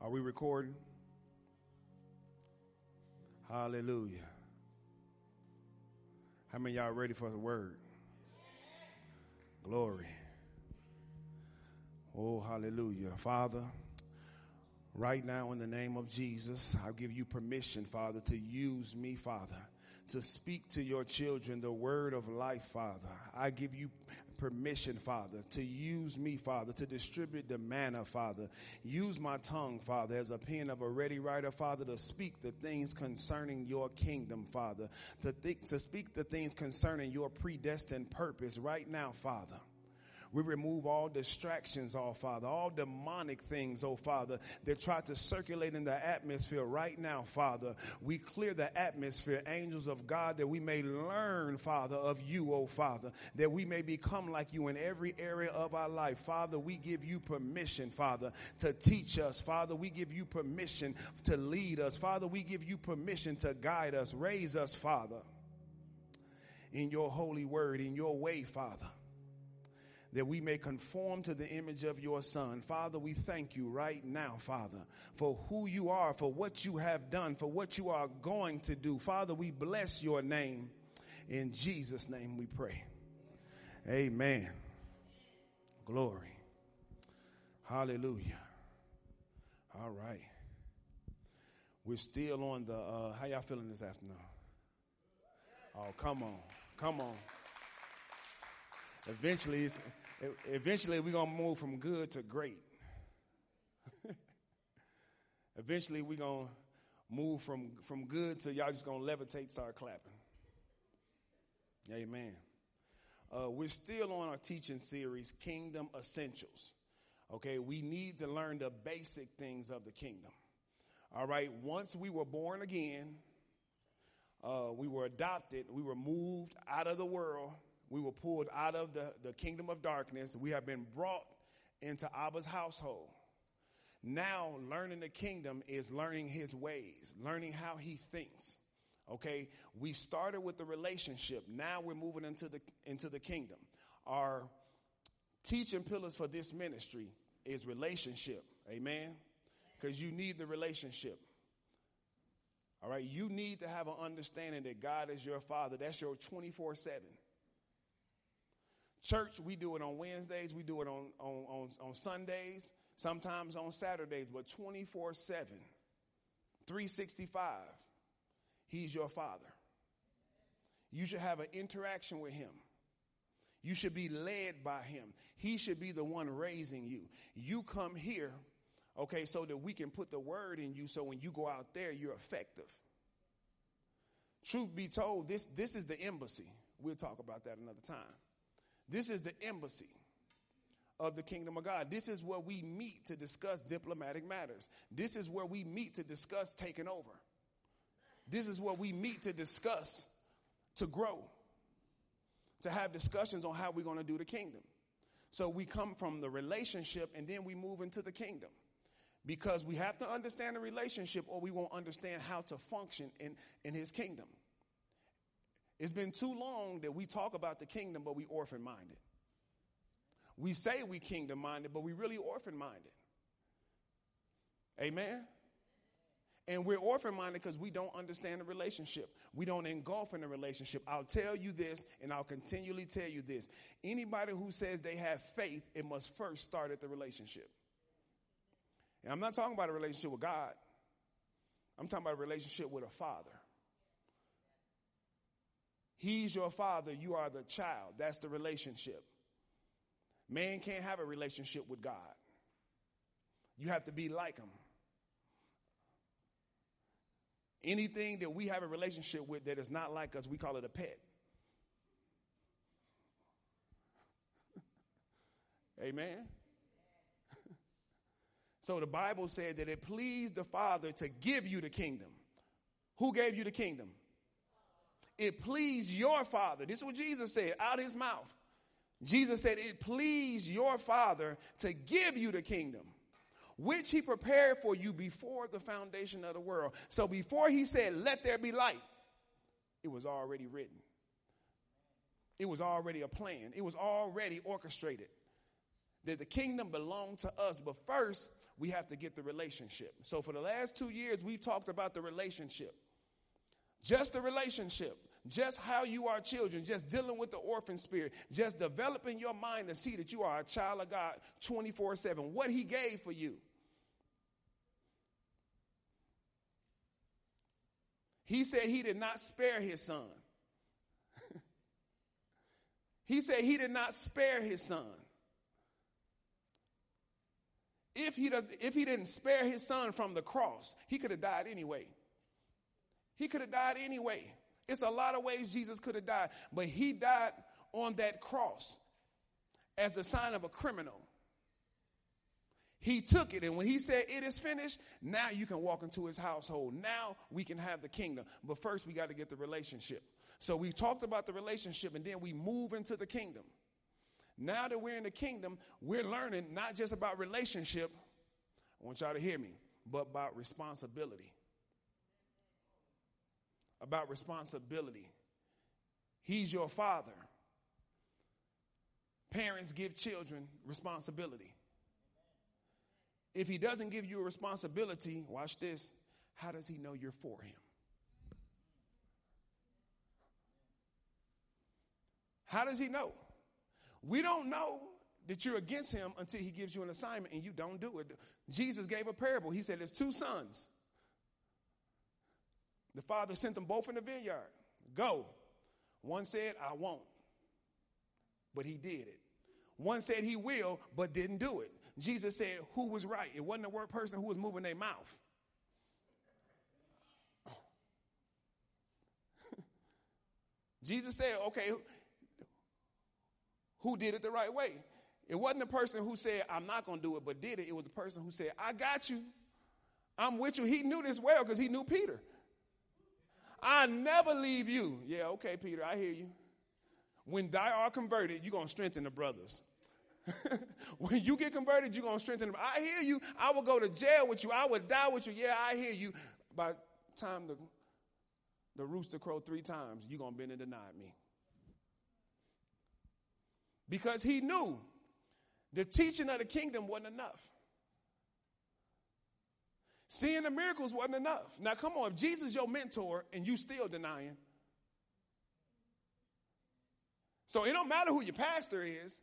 Are we recording? Hallelujah. How many y'all ready for the word? Glory. Oh, hallelujah. Father, right now in the name of Jesus, I give you permission, Father, to use me, Father, to speak to your children the word of life, Father. I give you permission, Father, to use me, Father, to distribute the manna, Father. Use my tongue, Father, as a pen of a ready writer, Father, to speak the things concerning your kingdom, Father, to think, to speak the things concerning your predestined purpose right now, Father. We remove all distractions, oh Father, all demonic things, oh Father, that try to circulate in the atmosphere right now, Father. We clear the atmosphere, angels of God, that we may learn, Father, of you, oh Father, that we may become like you in every area of our life. Father, we give you permission, Father, to teach us. Father, we give you permission to lead us. Father, we give you permission to guide us, raise us, Father, in your holy word, in your way, Father that we may conform to the image of your Son. Father, we thank you right now, Father, for who you are, for what you have done, for what you are going to do. Father, we bless your name. In Jesus' name we pray. Amen. Glory. Hallelujah. All right. We're still on the, uh, how y'all feeling this afternoon? Oh, come on. Come on. Eventually, eventually we're going to move from good to great. eventually we're going to move from, from good to y'all just going to levitate, start clapping. Amen. Uh, we're still on our teaching series, Kingdom Essentials. Okay, we need to learn the basic things of the kingdom. All right, once we were born again, uh, we were adopted, we were moved out of the world we were pulled out of the, the kingdom of darkness. We have been brought into Abba's household. Now, learning the kingdom is learning his ways, learning how he thinks. Okay, we started with the relationship. Now we're moving into the into the kingdom. Our teaching pillars for this ministry is relationship. Amen. Because you need the relationship. All right, you need to have an understanding that God is your father. That's your 24 7. Church, we do it on Wednesdays, we do it on, on, on, on Sundays, sometimes on Saturdays, but 24 7, 365, He's your Father. You should have an interaction with Him. You should be led by Him. He should be the one raising you. You come here, okay, so that we can put the word in you so when you go out there, you're effective. Truth be told, this, this is the embassy. We'll talk about that another time. This is the embassy of the kingdom of God. This is where we meet to discuss diplomatic matters. This is where we meet to discuss taking over. This is where we meet to discuss to grow, to have discussions on how we're going to do the kingdom. So we come from the relationship and then we move into the kingdom. Because we have to understand the relationship or we won't understand how to function in, in his kingdom. It's been too long that we talk about the kingdom, but we orphan minded. We say we kingdom minded, but we really orphan minded. Amen? And we're orphan minded because we don't understand the relationship. We don't engulf in the relationship. I'll tell you this, and I'll continually tell you this. Anybody who says they have faith, it must first start at the relationship. And I'm not talking about a relationship with God, I'm talking about a relationship with a father. He's your father, you are the child. That's the relationship. Man can't have a relationship with God. You have to be like him. Anything that we have a relationship with that is not like us, we call it a pet. Amen. so the Bible said that it pleased the Father to give you the kingdom. Who gave you the kingdom? It pleased your father. This is what Jesus said out his mouth. Jesus said, It pleased your father to give you the kingdom, which he prepared for you before the foundation of the world. So before he said, Let there be light, it was already written. It was already a plan. It was already orchestrated that the kingdom belonged to us. But first, we have to get the relationship. So for the last two years, we've talked about the relationship. Just the relationship. Just how you are children, just dealing with the orphan spirit, just developing your mind to see that you are a child of God 24 7. What He gave for you. He said He did not spare His Son. he said He did not spare His Son. If he, does, if he didn't spare his son from the cross, he could have died anyway. He could have died anyway. It's a lot of ways Jesus could have died, but he died on that cross as the sign of a criminal. He took it, and when he said, It is finished, now you can walk into his household. Now we can have the kingdom. But first, we got to get the relationship. So we talked about the relationship, and then we move into the kingdom. Now that we're in the kingdom, we're learning not just about relationship, I want y'all to hear me, but about responsibility. About responsibility. He's your father. Parents give children responsibility. If he doesn't give you a responsibility, watch this, how does he know you're for him? How does he know? We don't know that you're against him until he gives you an assignment and you don't do it. Jesus gave a parable. He said, There's two sons. The father sent them both in the vineyard. Go. One said, I won't. But he did it. One said he will, but didn't do it. Jesus said, Who was right? It wasn't the word person who was moving their mouth. Jesus said, Okay, who did it the right way. It wasn't the person who said, I'm not going to do it, but did it. It was the person who said, I got you. I'm with you. He knew this well because he knew Peter. I never leave you. Yeah, okay, Peter, I hear you. When thou are converted, you're going to strengthen the brothers. when you get converted, you're going to strengthen them. I hear you. I will go to jail with you. I will die with you. Yeah, I hear you. By time the, the rooster crow three times, you're going to bend and deny me because he knew the teaching of the kingdom wasn't enough. Seeing the miracles wasn't enough. Now, come on, if Jesus your mentor and you still denying, so it don't matter who your pastor is.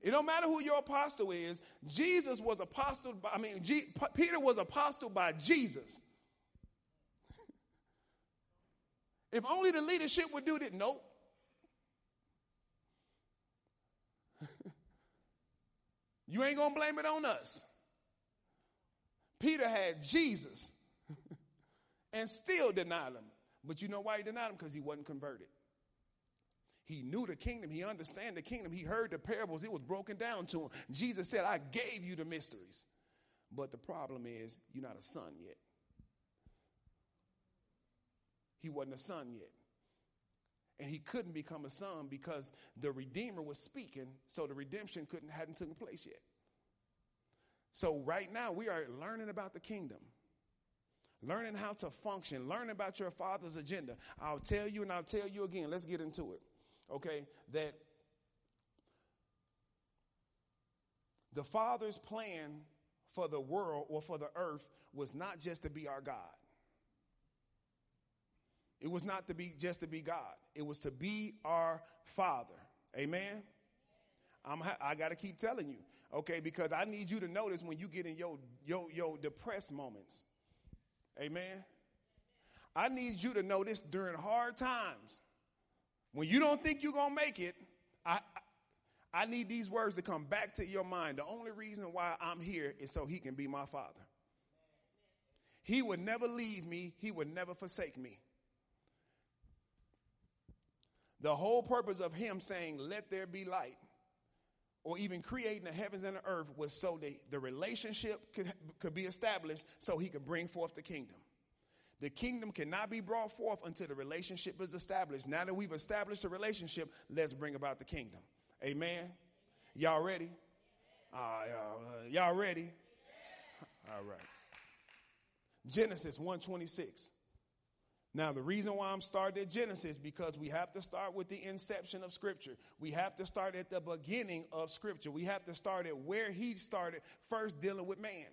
It don't matter who your apostle is. Jesus was apostle. By, I mean, G, Peter was apostle by Jesus. if only the leadership would do that. Nope. You ain't to blame it on us. Peter had Jesus and still denied him. But you know why he denied him? Because he wasn't converted. He knew the kingdom. He understand the kingdom. He heard the parables. It was broken down to him. Jesus said, I gave you the mysteries. But the problem is, you're not a son yet. He wasn't a son yet. And he couldn't become a son because the Redeemer was speaking, so the redemption couldn't hadn't taken place yet. So right now we are learning about the kingdom. Learning how to function, learning about your father's agenda. I'll tell you and I'll tell you again. Let's get into it. Okay? That the father's plan for the world or for the earth was not just to be our God. It was not to be just to be God. It was to be our Father. Amen. I'm, I got to keep telling you, okay? Because I need you to notice when you get in your your your depressed moments. Amen. I need you to notice during hard times, when you don't think you're gonna make it. I, I need these words to come back to your mind. The only reason why I'm here is so He can be my Father. He would never leave me. He would never forsake me. The whole purpose of him saying, Let there be light, or even creating the heavens and the earth, was so that the relationship could, could be established so he could bring forth the kingdom. The kingdom cannot be brought forth until the relationship is established. Now that we've established a relationship, let's bring about the kingdom. Amen. Y'all ready? Uh, y'all, uh, ready? All right. Genesis 126. Now, the reason why I'm starting at Genesis because we have to start with the inception of Scripture. We have to start at the beginning of Scripture. We have to start at where He started first dealing with man.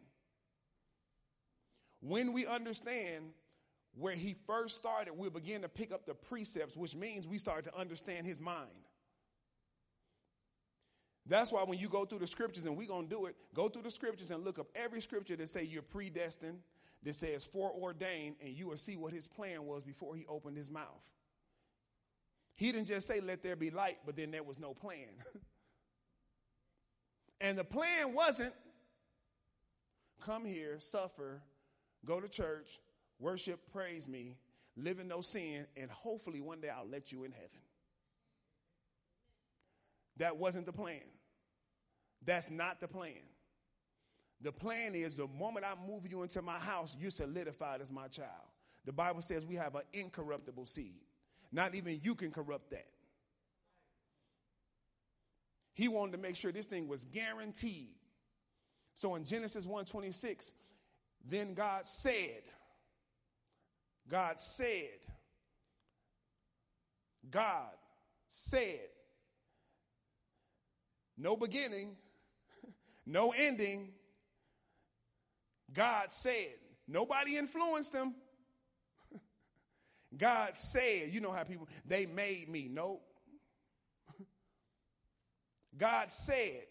When we understand where He first started, we'll begin to pick up the precepts, which means we start to understand His mind. That's why when you go through the scriptures, and we're going to do it, go through the scriptures and look up every scripture that say you're predestined, that says foreordained, and you will see what his plan was before he opened his mouth. He didn't just say, let there be light, but then there was no plan. and the plan wasn't come here, suffer, go to church, worship, praise me, live in no sin, and hopefully one day I'll let you in heaven. That wasn't the plan. That's not the plan. The plan is the moment I move you into my house, you're solidified as my child. The Bible says we have an incorruptible seed. Not even you can corrupt that. He wanted to make sure this thing was guaranteed. So in Genesis 1:26, then God said, God said, God said, no beginning, no ending. God said. Nobody influenced them. God said, you know how people, they made me. Nope. God said,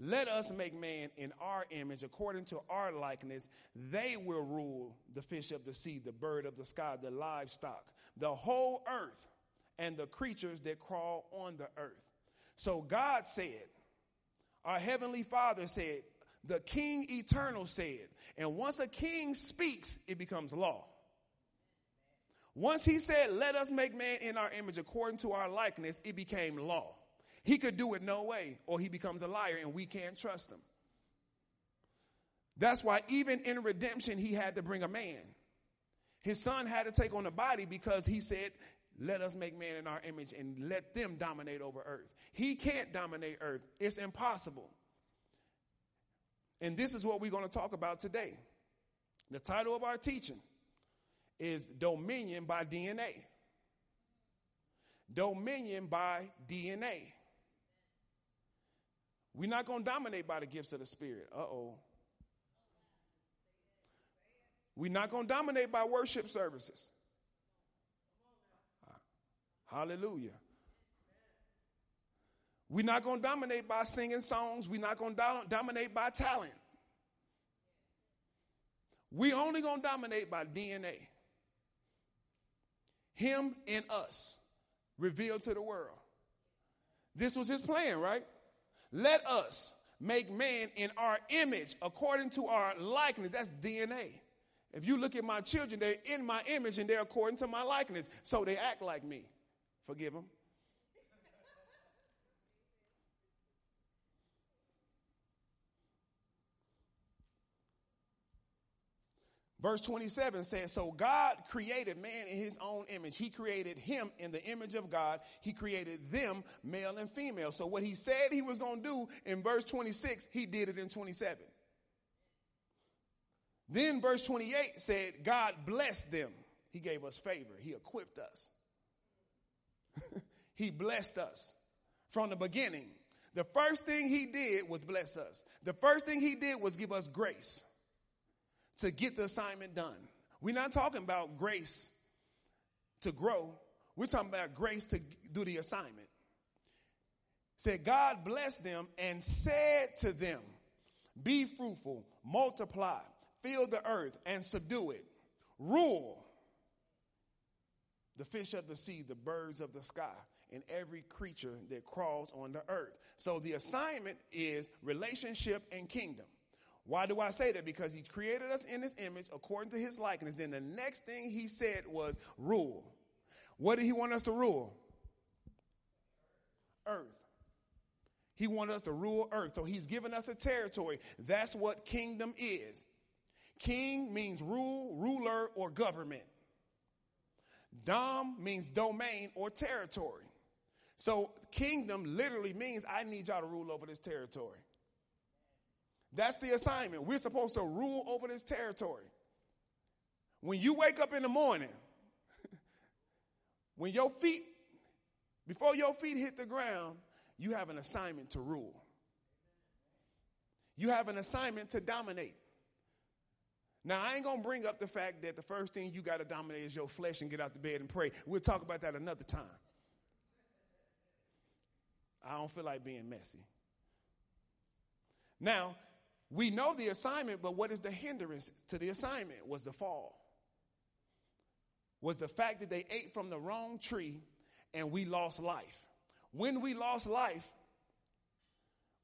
Let us make man in our image, according to our likeness. They will rule the fish of the sea, the bird of the sky, the livestock, the whole earth and the creatures that crawl on the earth. So God said, our heavenly father said, the king eternal said, and once a king speaks, it becomes law. Once he said, let us make man in our image according to our likeness, it became law. He could do it no way, or he becomes a liar and we can't trust him. That's why even in redemption, he had to bring a man. His son had to take on a body because he said let us make man in our image and let them dominate over earth. He can't dominate earth. It's impossible. And this is what we're going to talk about today. The title of our teaching is Dominion by DNA. Dominion by DNA. We're not going to dominate by the gifts of the Spirit. Uh oh. We're not going to dominate by worship services. Hallelujah. We're not going to dominate by singing songs. We're not going to do- dominate by talent. We only going to dominate by DNA. Him and us, revealed to the world. This was his plan, right? Let us make man in our image according to our likeness. That's DNA. If you look at my children, they're in my image and they're according to my likeness. So they act like me. Forgive them. Verse 27 says, So God created man in his own image. He created him in the image of God. He created them, male and female. So what he said he was going to do in verse 26, he did it in 27. Then verse 28 said, God blessed them. He gave us favor. He equipped us. he blessed us from the beginning. The first thing he did was bless us. The first thing he did was give us grace to get the assignment done. We're not talking about grace to grow. We're talking about grace to do the assignment. Said God blessed them and said to them, be fruitful, multiply, fill the earth and subdue it. Rule the fish of the sea, the birds of the sky, and every creature that crawls on the earth. So the assignment is relationship and kingdom. Why do I say that? Because he created us in his image according to his likeness. Then the next thing he said was rule. What did he want us to rule? Earth. He wanted us to rule earth. So he's given us a territory. That's what kingdom is. King means rule, ruler, or government. Dom means domain or territory. So kingdom literally means I need y'all to rule over this territory. That's the assignment. We're supposed to rule over this territory. When you wake up in the morning, when your feet, before your feet hit the ground, you have an assignment to rule. You have an assignment to dominate. Now, I ain't going to bring up the fact that the first thing you got to dominate is your flesh and get out the bed and pray. We'll talk about that another time. I don't feel like being messy. Now, we know the assignment, but what is the hindrance to the assignment? Was the fall. Was the fact that they ate from the wrong tree and we lost life. When we lost life,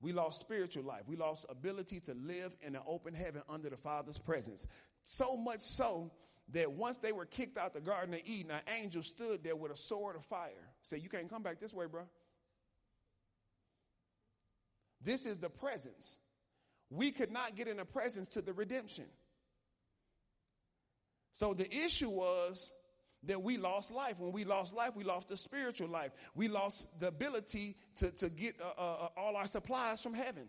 we lost spiritual life. We lost ability to live in an open heaven under the Father's presence. So much so that once they were kicked out the Garden of Eden, an angel stood there with a sword of fire. Say, you can't come back this way, bro. This is the presence. We could not get in the presence to the redemption. So the issue was that we lost life. When we lost life, we lost the spiritual life. We lost the ability to, to get uh, uh, uh, all our supplies from heaven.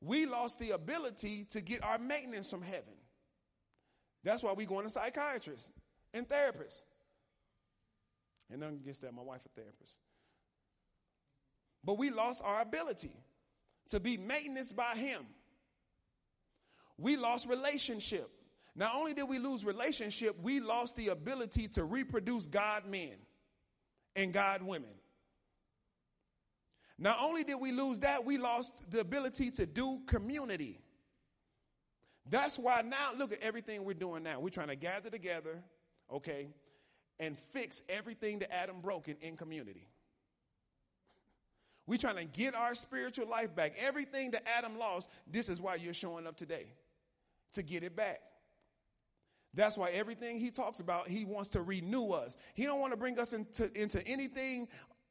We lost the ability to get our maintenance from heaven. That's why we go to psychiatrists and therapists. And nothing against that, my wife a therapist. But we lost our ability to be maintenance by him. We lost relationship. Not only did we lose relationship, we lost the ability to reproduce God men and God women. Not only did we lose that, we lost the ability to do community. That's why now, look at everything we're doing now. We're trying to gather together, okay, and fix everything that Adam broke in, in community. We're trying to get our spiritual life back. Everything that Adam lost, this is why you're showing up today, to get it back. That's why everything he talks about, he wants to renew us. He don't want to bring us into, into anything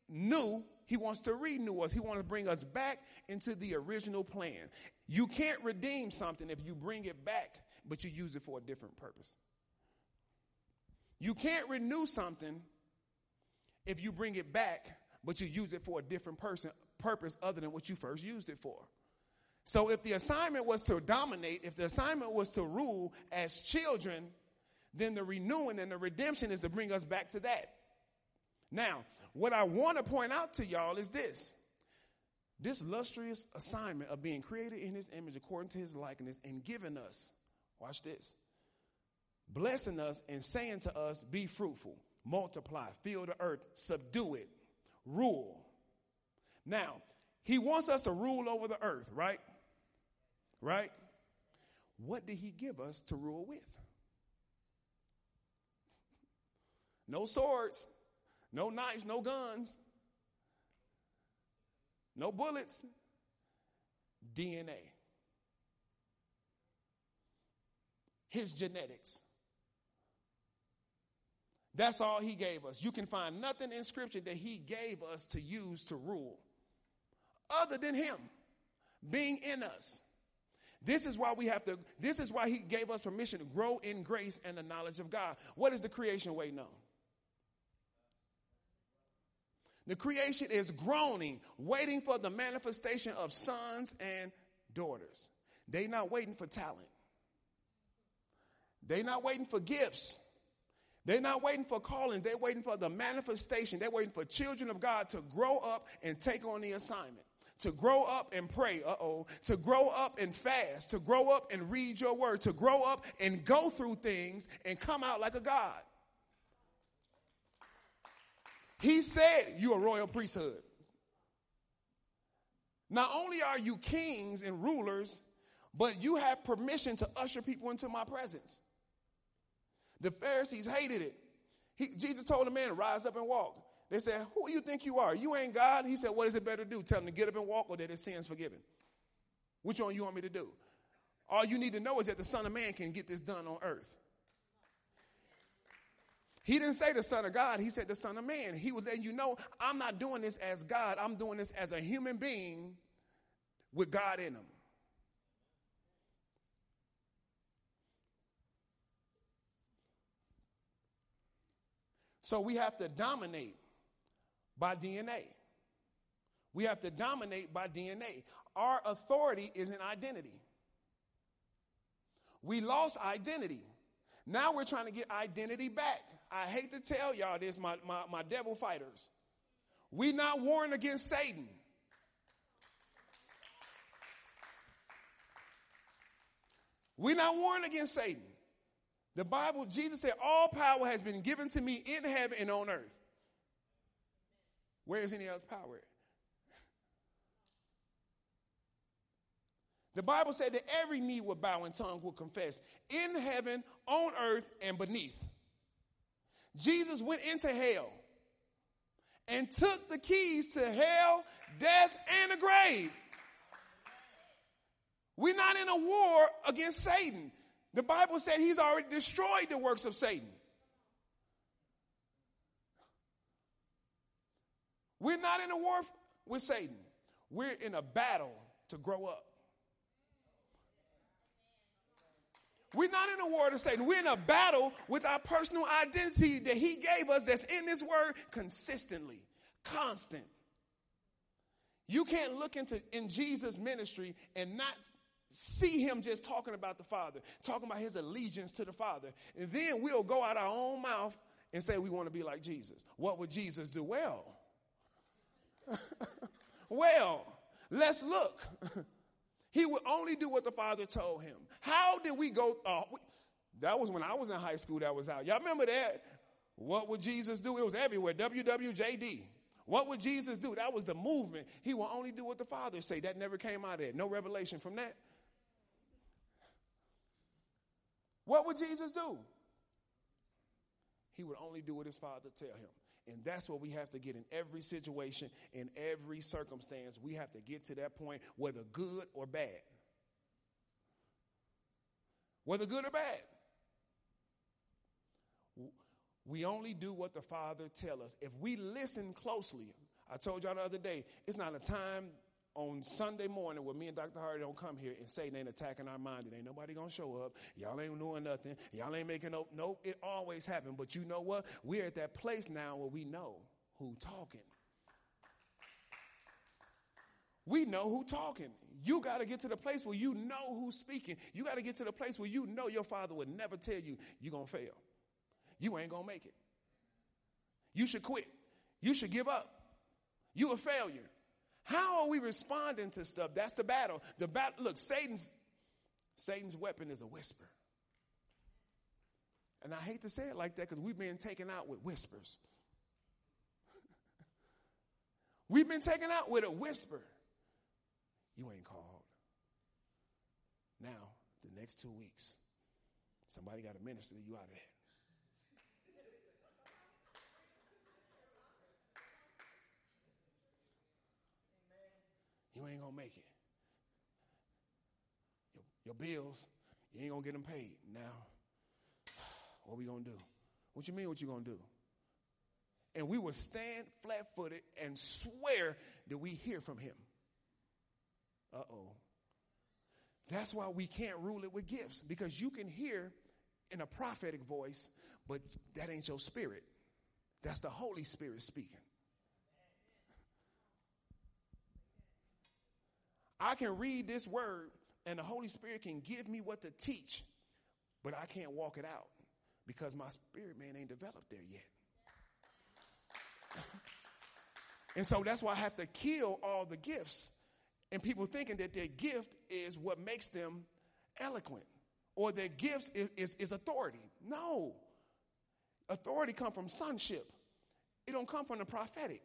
new. He wants to renew us. He wants to bring us back into the original plan. You can't redeem something if you bring it back, but you use it for a different purpose. You can't renew something if you bring it back, but you use it for a different person, purpose other than what you first used it for. So if the assignment was to dominate, if the assignment was to rule as children, then the renewing and the redemption is to bring us back to that. Now, what I want to point out to y'all is this. This lustrous assignment of being created in his image according to his likeness and giving us, watch this, blessing us and saying to us, be fruitful, multiply, fill the earth, subdue it, rule. Now, he wants us to rule over the earth, right? Right? What did he give us to rule with? No swords, no knives, no guns, no bullets, DNA. His genetics. That's all he gave us. You can find nothing in scripture that he gave us to use to rule other than him being in us. This is why we have to, this is why he gave us permission to grow in grace and the knowledge of God. What is the creation waiting on? The creation is groaning, waiting for the manifestation of sons and daughters. They're not waiting for talent. They're not waiting for gifts. They're not waiting for calling. They're waiting for the manifestation. They're waiting for children of God to grow up and take on the assignment to grow up and pray, uh oh, to grow up and fast, to grow up and read your word, to grow up and go through things and come out like a God. He said, You're a royal priesthood. Not only are you kings and rulers, but you have permission to usher people into my presence. The Pharisees hated it. He, Jesus told the man, Rise up and walk. They said, Who do you think you are? You ain't God. He said, What is it better to do? Tell him to get up and walk or that his sins forgiven. Which one you want me to do? All you need to know is that the Son of Man can get this done on earth. He didn't say the Son of God, he said the Son of Man. He was letting you know, I'm not doing this as God, I'm doing this as a human being with God in him. So we have to dominate by DNA. We have to dominate by DNA. Our authority is in identity. We lost identity. Now we're trying to get identity back. I hate to tell y'all this, my, my, my devil fighters. we not warring against Satan. We're not warring against Satan. The Bible, Jesus said, All power has been given to me in heaven and on earth. Where is any other power? The Bible said that every knee will bow and tongue will confess in heaven, on earth, and beneath. Jesus went into hell and took the keys to hell, death, and the grave. We're not in a war against Satan. The Bible said he's already destroyed the works of Satan. We're not in a war with Satan. We're in a battle to grow up. We're not in a war to Satan. We're in a battle with our personal identity that he gave us that's in this word consistently, constant. You can't look into in Jesus' ministry and not see him just talking about the Father, talking about his allegiance to the Father. And then we'll go out our own mouth and say we want to be like Jesus. What would Jesus do? Well, well, let's look. He would only do what the Father told him. How did we go? Uh, we, that was when I was in high school that was out. Y'all remember that? What would Jesus do? It was everywhere. WWJD. What would Jesus do? That was the movement. He will only do what the Father say. That never came out of there. No revelation from that. What would Jesus do? He would only do what his Father tell him. And that's what we have to get in every situation, in every circumstance. We have to get to that point, whether good or bad. Whether good or bad. We only do what the Father tell us. If we listen closely, I told y'all the other day, it's not a time on Sunday morning where me and Dr. Hardy don't come here and Satan ain't attacking our mind. It ain't nobody gonna show up. Y'all ain't doing nothing. Y'all ain't making no, nope. It always happened. But you know what? We're at that place now where we know who talking. We know who talking. You got to get to the place where you know who's speaking. You got to get to the place where you know your father would never tell you you're going to fail. You ain't going to make it. You should quit. You should give up. You a failure. How are we responding to stuff? That's the battle. The battle, look, Satan's Satan's weapon is a whisper. And I hate to say it like that because we've been taken out with whispers. we've been taken out with a whisper. You ain't called. Now, the next two weeks, somebody got to minister you out of that. You ain't gonna make it. Your, your bills, you ain't gonna get them paid. Now, what we gonna do? What you mean? What you gonna do? And we will stand flat-footed and swear that we hear from Him. Uh oh. That's why we can't rule it with gifts because you can hear in a prophetic voice, but that ain't your spirit. That's the Holy Spirit speaking. I can read this word and the Holy Spirit can give me what to teach, but I can't walk it out because my spirit man ain't developed there yet. and so that's why I have to kill all the gifts and people thinking that their gift is what makes them eloquent or their gifts is, is, is authority. No. Authority come from sonship. It don't come from the prophetic.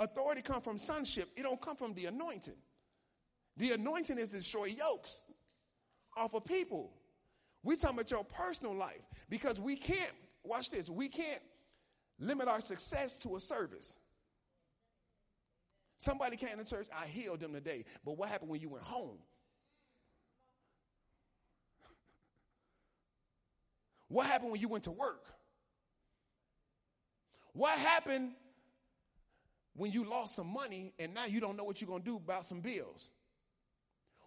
Authority come from sonship. It don't come from the anointing. The anointing is to destroy yokes off of people. We talking about your personal life because we can't, watch this, we can't limit our success to a service. Somebody came to church, I healed them today. But what happened when you went home? What happened when you went to work? What happened when you lost some money and now you don't know what you're going to do about some bills?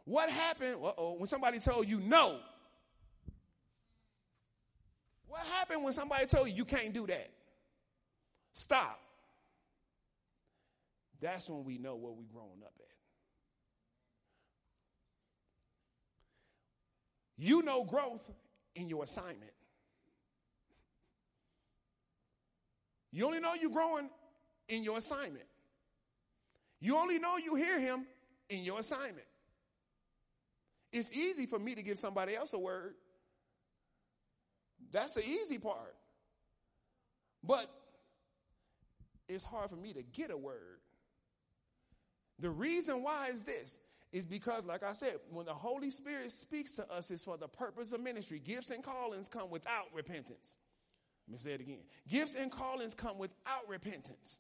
What happened when somebody told you no? What happened when somebody told you you can't do that? Stop. That's when we know where we're growing up at. You know growth in your assignment. You only know you're growing in your assignment. You only know you hear him in your assignment. It's easy for me to give somebody else a word. That's the easy part. But it's hard for me to get a word. The reason why is this is because, like I said, when the Holy Spirit speaks to us, it's for the purpose of ministry. Gifts and callings come without repentance. Let me say it again. Gifts and callings come without repentance.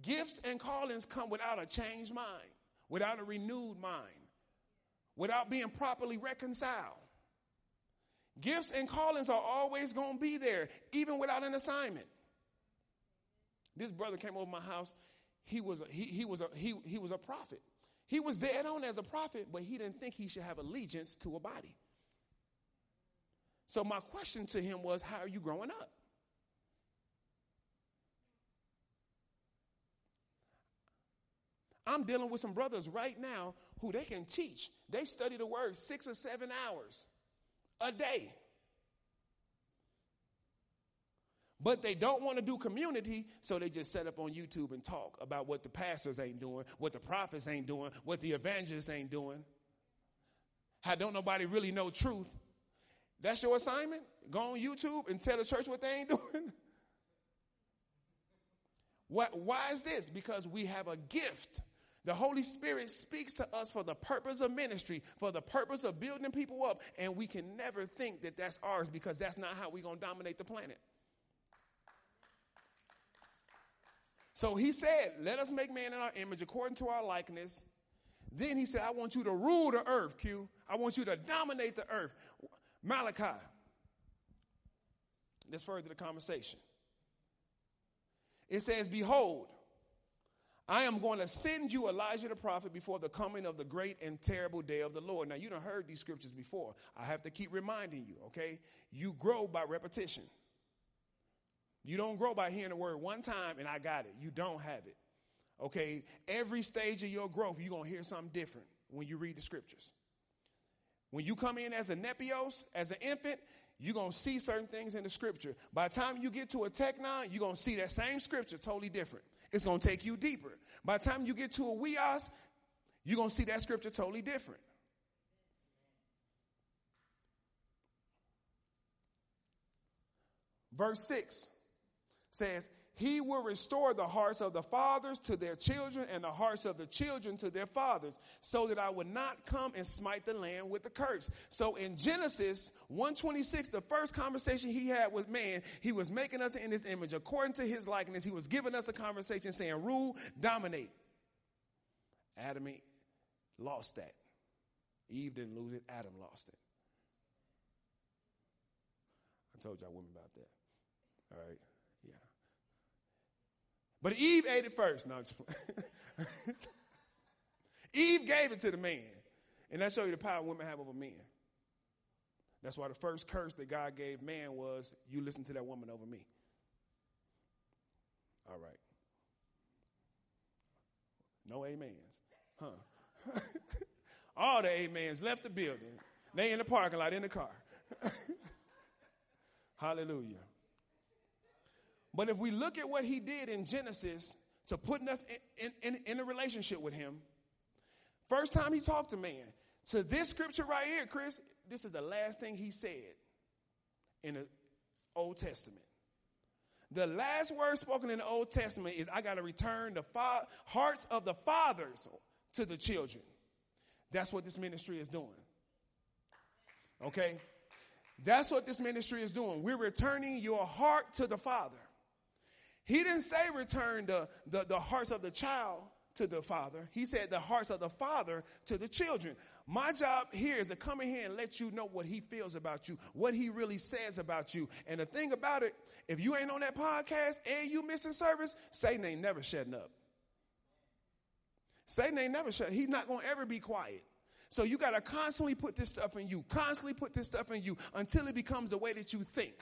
Gifts and callings come without a changed mind, without a renewed mind, without being properly reconciled. Gifts and callings are always going to be there, even without an assignment. This brother came over my house. He was a, he, he was a, he, he was a prophet. He was dead on as a prophet, but he didn't think he should have allegiance to a body. So my question to him was, how are you growing up? I'm dealing with some brothers right now who they can teach. They study the word six or seven hours a day. But they don't want to do community, so they just set up on YouTube and talk about what the pastors ain't doing, what the prophets ain't doing, what the evangelists ain't doing. How don't nobody really know truth? That's your assignment? Go on YouTube and tell the church what they ain't doing? What, why is this? Because we have a gift. The Holy Spirit speaks to us for the purpose of ministry, for the purpose of building people up, and we can never think that that's ours because that's not how we're going to dominate the planet. So he said, Let us make man in our image according to our likeness. Then he said, I want you to rule the earth, Q. I want you to dominate the earth. Malachi. Let's further the conversation. It says, Behold, I am going to send you Elijah the prophet before the coming of the great and terrible day of the Lord. Now, you have heard these scriptures before. I have to keep reminding you, okay? You grow by repetition. You don't grow by hearing the word one time and I got it. You don't have it. Okay? Every stage of your growth, you're going to hear something different when you read the scriptures. When you come in as a nepios, as an infant, you're going to see certain things in the scripture. By the time you get to a teknon, you're going to see that same scripture totally different. It's going to take you deeper. By the time you get to a huios, you're going to see that scripture totally different. Verse 6 says, He will restore the hearts of the fathers to their children and the hearts of the children to their fathers, so that I would not come and smite the land with the curse. So in Genesis 126, the first conversation he had with man, he was making us in his image. According to his likeness, he was giving us a conversation saying, rule, dominate. Adam lost that. Eve didn't lose it, Adam lost it. I told y'all women about that. All right. But Eve ate it first. No, just Eve gave it to the man. And that shows you the power women have over men. That's why the first curse that God gave man was, you listen to that woman over me. All right. No amens. Huh. All the amens left the building. They in the parking lot in the car. Hallelujah. But if we look at what he did in Genesis to putting us in, in, in, a relationship with him, first time he talked to man, to this scripture right here, Chris, this is the last thing he said in the Old Testament. The last word spoken in the Old Testament is, I got to return the fa- hearts of the fathers to the children. That's what this ministry is doing. Okay? That's what this ministry is doing. We're returning your heart to the Father. He didn't say return the, the, the hearts of the child to the father. He said the hearts of the father to the children. My job here is to come in here and let you know what he feels about you, what he really says about you. And the thing about it, if you ain't on that podcast and you missing service, Satan ain't never shutting up. Satan ain't never shut. He's not to ever be quiet. So you got to constantly put this stuff in you, constantly put this stuff in you until it becomes the way that you think.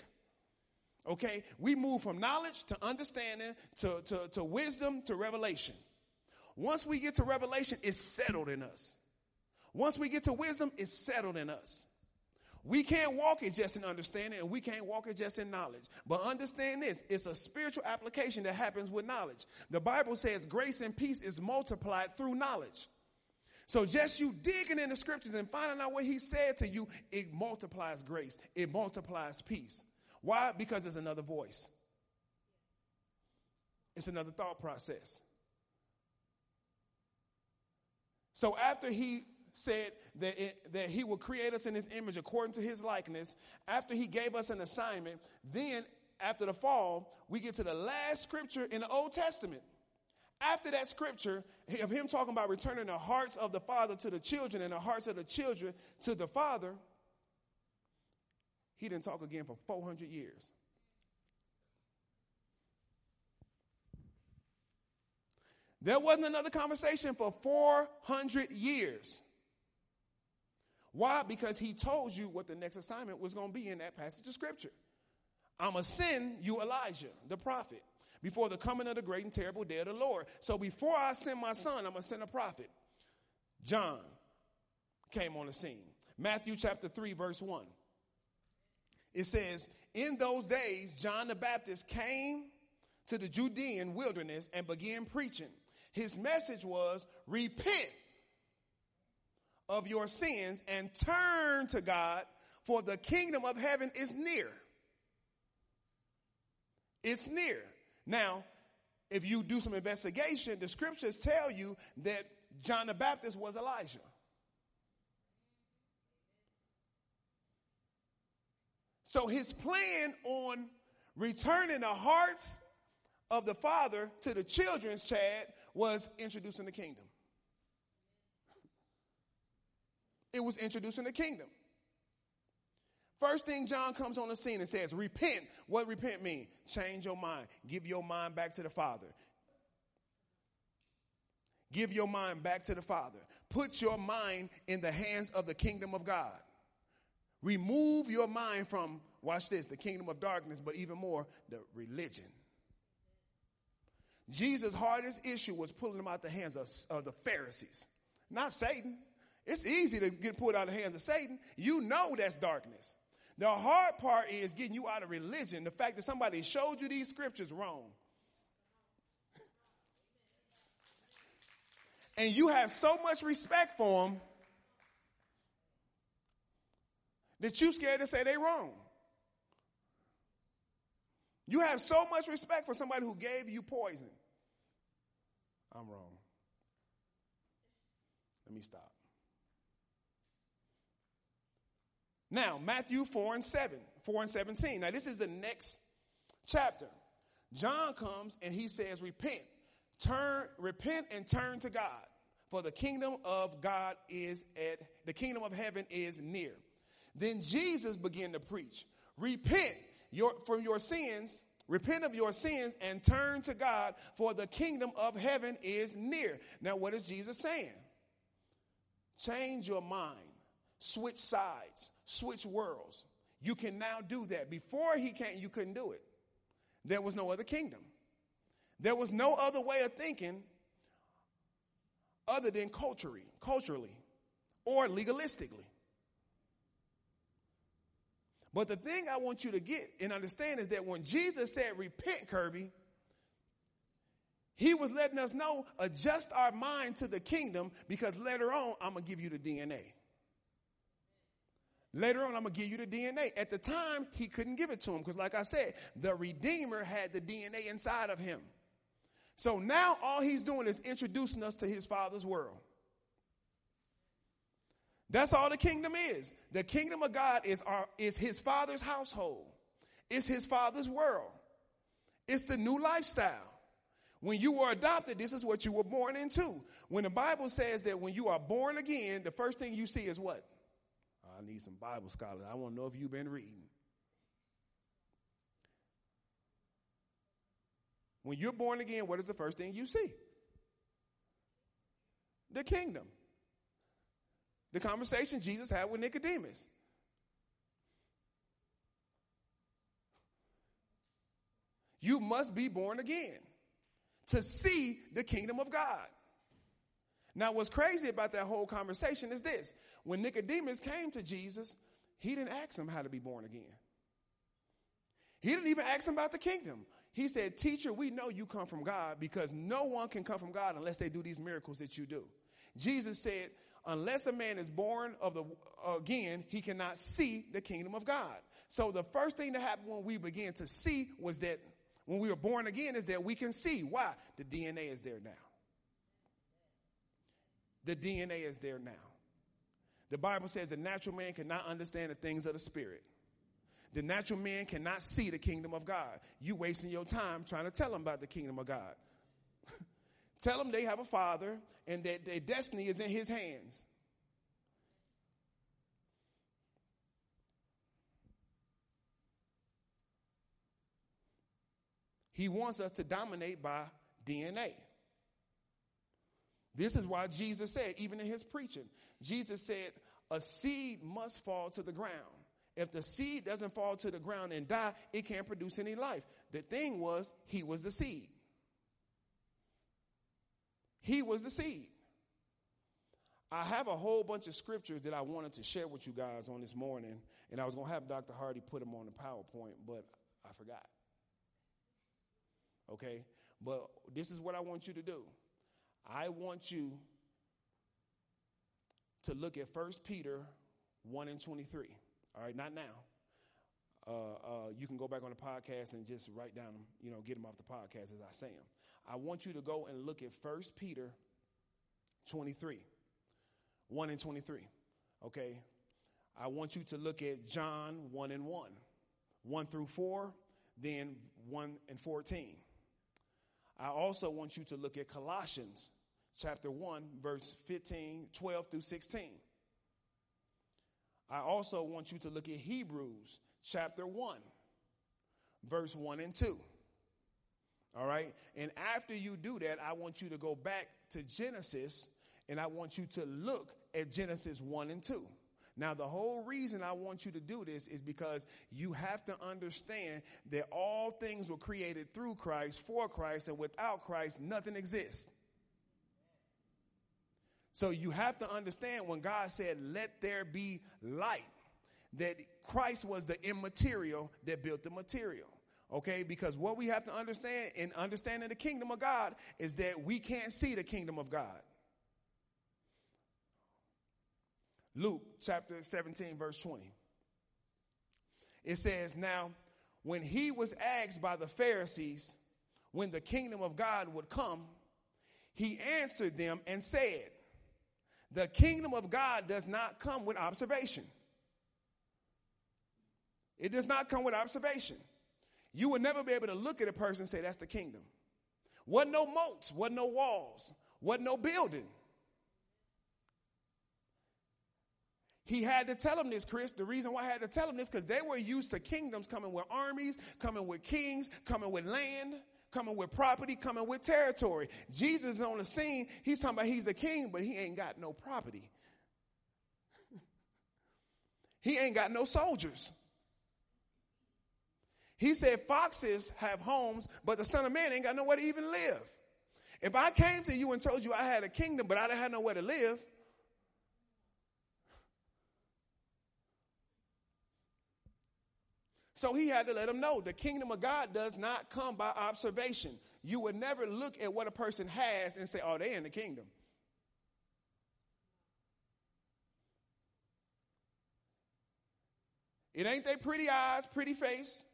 Okay? We move from knowledge to understanding to, to, to wisdom to revelation. Once we get to revelation, it's settled in us. Once we get to wisdom, it's settled in us. We can't walk it just in understanding and we can't walk it just in knowledge. But understand this, it's a spiritual application that happens with knowledge. The Bible says grace and peace is multiplied through knowledge. So just you digging in the scriptures and finding out what he said to you, it multiplies grace. It multiplies peace. Why? Because it's another voice. It's another thought process. So after he said that, it, that he will create us in his image according to his likeness. After he gave us an assignment, then after the fall, we get to the last scripture in the Old Testament. After that scripture of him talking about returning the hearts of the father to the children and the hearts of the children to the father, he didn't talk again for 400 years. There wasn't another conversation for 400 years. Why? Because he told you what the next assignment was going to be in that passage of scripture. I'm going to send you Elijah, the prophet, before the coming of the great and terrible day of the Lord. So before I send my son, I'm going to send a prophet. John came on the scene. Matthew chapter 3, verse 1. It says, In those days, John the Baptist came to the Judean wilderness and began preaching. His message was, Repent of your sins and turn to God, for the kingdom of heaven is near. It's near. Now, if you do some investigation, the scriptures tell you that John the Baptist was Elijah. So his plan on returning the hearts of the father to the children's Chad was introducing the kingdom. It was introducing the kingdom. First thing John comes on the scene and says, repent. What repent mean? Change your mind. Give your mind back to the Father. Give your mind back to the Father. Put your mind in the hands of the kingdom of God. Remove your mind from, watch this, the kingdom of darkness, but even more, the religion. Jesus' hardest issue was pulling them out the hands of, of the Pharisees, not Satan. It's easy to get pulled out of the hands of Satan. You know that's darkness. The hard part is getting you out of religion. The fact that somebody showed you these scriptures wrong. and you have so much respect for them that you scared to say they wrong. You have so much respect for somebody who gave you poison. I'm wrong. Let me stop. Now, Matthew 4 and 7, 4 and 17. Now, this is the next chapter. John comes and he says, Repent, turn, repent and turn to God. For the kingdom of God is at, the kingdom of heaven is near. Then Jesus began to preach, Repent your, from your sins, repent of your sins and turn to God, for the kingdom of heaven is near. Now, what is Jesus saying? Change your mind switch sides, switch worlds. You can now do that. Before he came, you couldn't do it. There was no other kingdom. There was no other way of thinking other than culturally, culturally or legalistically. But the thing I want you to get and understand is that when Jesus said, repent, Kirby, he was letting us know, adjust our mind to the kingdom because later on, I'm going to give you the DNA. Later on, I'm going to give you the DNA. At the time, he couldn't give it to him because, like I said, the Redeemer had the DNA inside of him. So now all he's doing is introducing us to his Father's world. That's all the kingdom is. The kingdom of God is, our, is his Father's household, it's his Father's world, it's the new lifestyle. When you were adopted, this is what you were born into. When the Bible says that when you are born again, the first thing you see is what? Oh, I need some Bible scholars. I want to know if you've been reading. When you're born again, what is the first thing you see? The kingdom. The conversation Jesus had with Nicodemus. You must be born again to see the kingdom of God. Now, what's crazy about that whole conversation is this when Nicodemus came to Jesus, he didn't ask him how to be born again. He didn't even ask him about the kingdom. He said, Teacher, we know you come from God because no one can come from God unless they do these miracles that you do. Jesus said, Unless a man is born of the again, he cannot see the kingdom of God. So the first thing that happened when we began to see was that when we were born again is that we can see. Why? The DNA is there now. The DNA is there now. The Bible says the natural man cannot understand the things of the spirit. The natural man cannot see the kingdom of God. You wasting your time trying to tell them about the kingdom of God. Tell them they have a father and that their destiny is in his hands. He wants us to dominate by DNA. This is why Jesus said, even in his preaching, Jesus said, a seed must fall to the ground. If the seed doesn't fall to the ground and die, it can't produce any life. The thing was, he was the seed. He was the seed. I have a whole bunch of scriptures that I wanted to share with you guys on this morning, and I was going to have Dr. Hardy put them on the PowerPoint, but I forgot. Okay? But this is what I want you to do. I want you to look at 1 Peter 1 and 23. All right, not now. Uh, uh, you can go back on the podcast and just write down you know, get them off the podcast as I say them. I want you to go and look at 1 Peter 23, 1 and 23. Okay? I want you to look at John 1 and 1, 1 through 4, then 1 and 14. I also want you to look at Colossians chapter 1, verse 15, 12 through 16. I also want you to look at Hebrews chapter 1, verse 1 and 2. All right? And after you do that, I want you to go back to Genesis and I want you to look at Genesis 1 and 2. Now, the whole reason I want you to do this is because you have to understand that all things were created through Christ, for Christ, and without Christ, nothing exists. So you have to understand when God said, let there be light, that Christ was the immaterial that built the material. Okay, because what we have to understand in understanding the kingdom of God is that we can't see the kingdom of God. Luke chapter 17, verse 20. It says, Now, when he was asked by the Pharisees when the kingdom of God would come, he answered them and said, The kingdom of God does not come with observation. It does not come with observation. You will never be able to look at a person and say, That's the kingdom. Wasn't no moats, wasn't no walls, wasn't no building. He had to tell them this, Chris. The reason why I had to tell them this, because they were used to kingdoms coming with armies, coming with kings, coming with land, coming with property, coming with territory. Jesus is on the scene. He's talking about he's a king, but he ain't got no property. he ain't got no soldiers. He said foxes have homes, but the son of man ain't got nowhere to even live. If I came to you and told you I had a kingdom, but I didn't have nowhere to live, So he had to let them know the kingdom of God does not come by observation. You would never look at what a person has and say, oh, they in the kingdom. It ain't their pretty eyes, pretty face.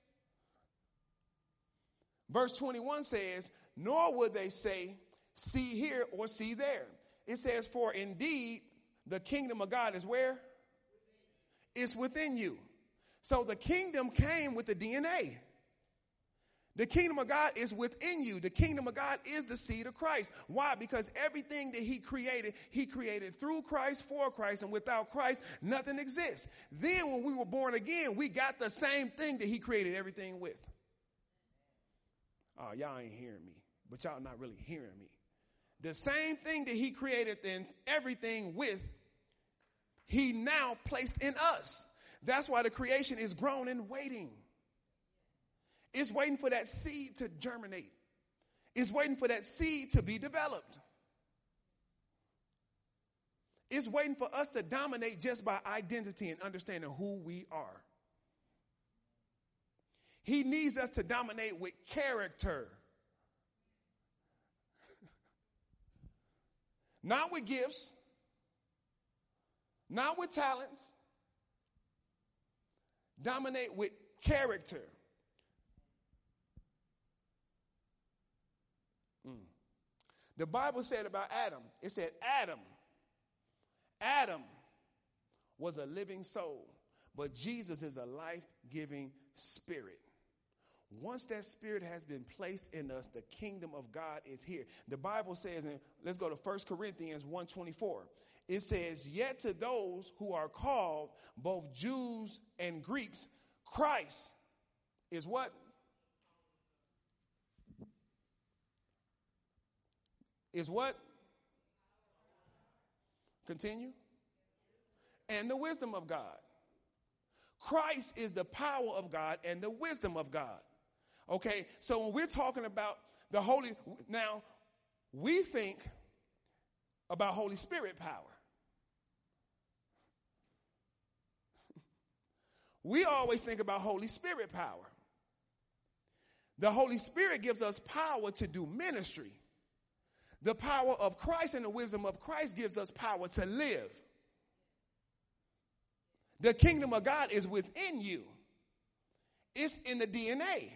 Verse 21 says, nor would they say, see here or see there. It says, for indeed the kingdom of God is where? It's within you. So the kingdom came with the DNA. The kingdom of God is within you. The kingdom of God is the seed of Christ. Why? Because everything that he created, he created through Christ, for Christ, and without Christ, nothing exists. Then when we were born again, we got the same thing that he created everything with. Oh, y'all ain't hearing me, but y'all not really hearing me. The same thing that he created then everything with, he now placed in us. That's why the creation is groaning, waiting. It's waiting for that seed to germinate. It's waiting for that seed to be developed. It's waiting for us to dominate just by identity and understanding who we are. He needs us to dominate with character. Not with gifts, not with talents. Dominate with character. Mm. The Bible said about Adam, it said, Adam, Adam was a living soul, but Jesus is a life giving spirit. Once that spirit has been placed in us, the kingdom of God is here. The Bible says, and let's go to 1 Corinthians 124. It says, Yet to those who are called, both Jews and Greeks, Christ is what? Is what? Continue. And the wisdom of God. Christ is the power of God and the wisdom of God. Okay, so when we're talking about the Holy, now we think about Holy Spirit power. we always think about Holy Spirit power. The Holy Spirit gives us power to do ministry. The power of Christ and the wisdom of Christ gives us power to live. The kingdom of God is within you, it's in the DNA.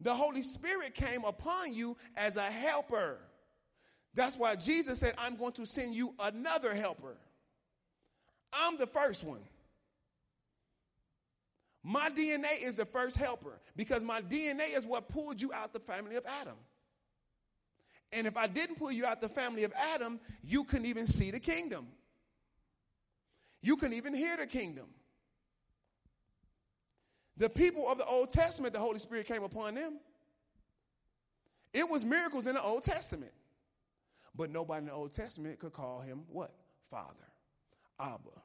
The Holy Spirit came upon you as a helper. That's why Jesus said, I'm going to send you another helper. I'm the first one. My DNA is the first helper because my DNA is what pulled you out the family of Adam. And if I didn't pull you out the family of Adam, you couldn't even see the kingdom. You couldn't even hear the kingdom. The people of the Old Testament, the Holy Spirit came upon them. It was miracles in the Old Testament. But nobody in the Old Testament could call him what? Father. Abba.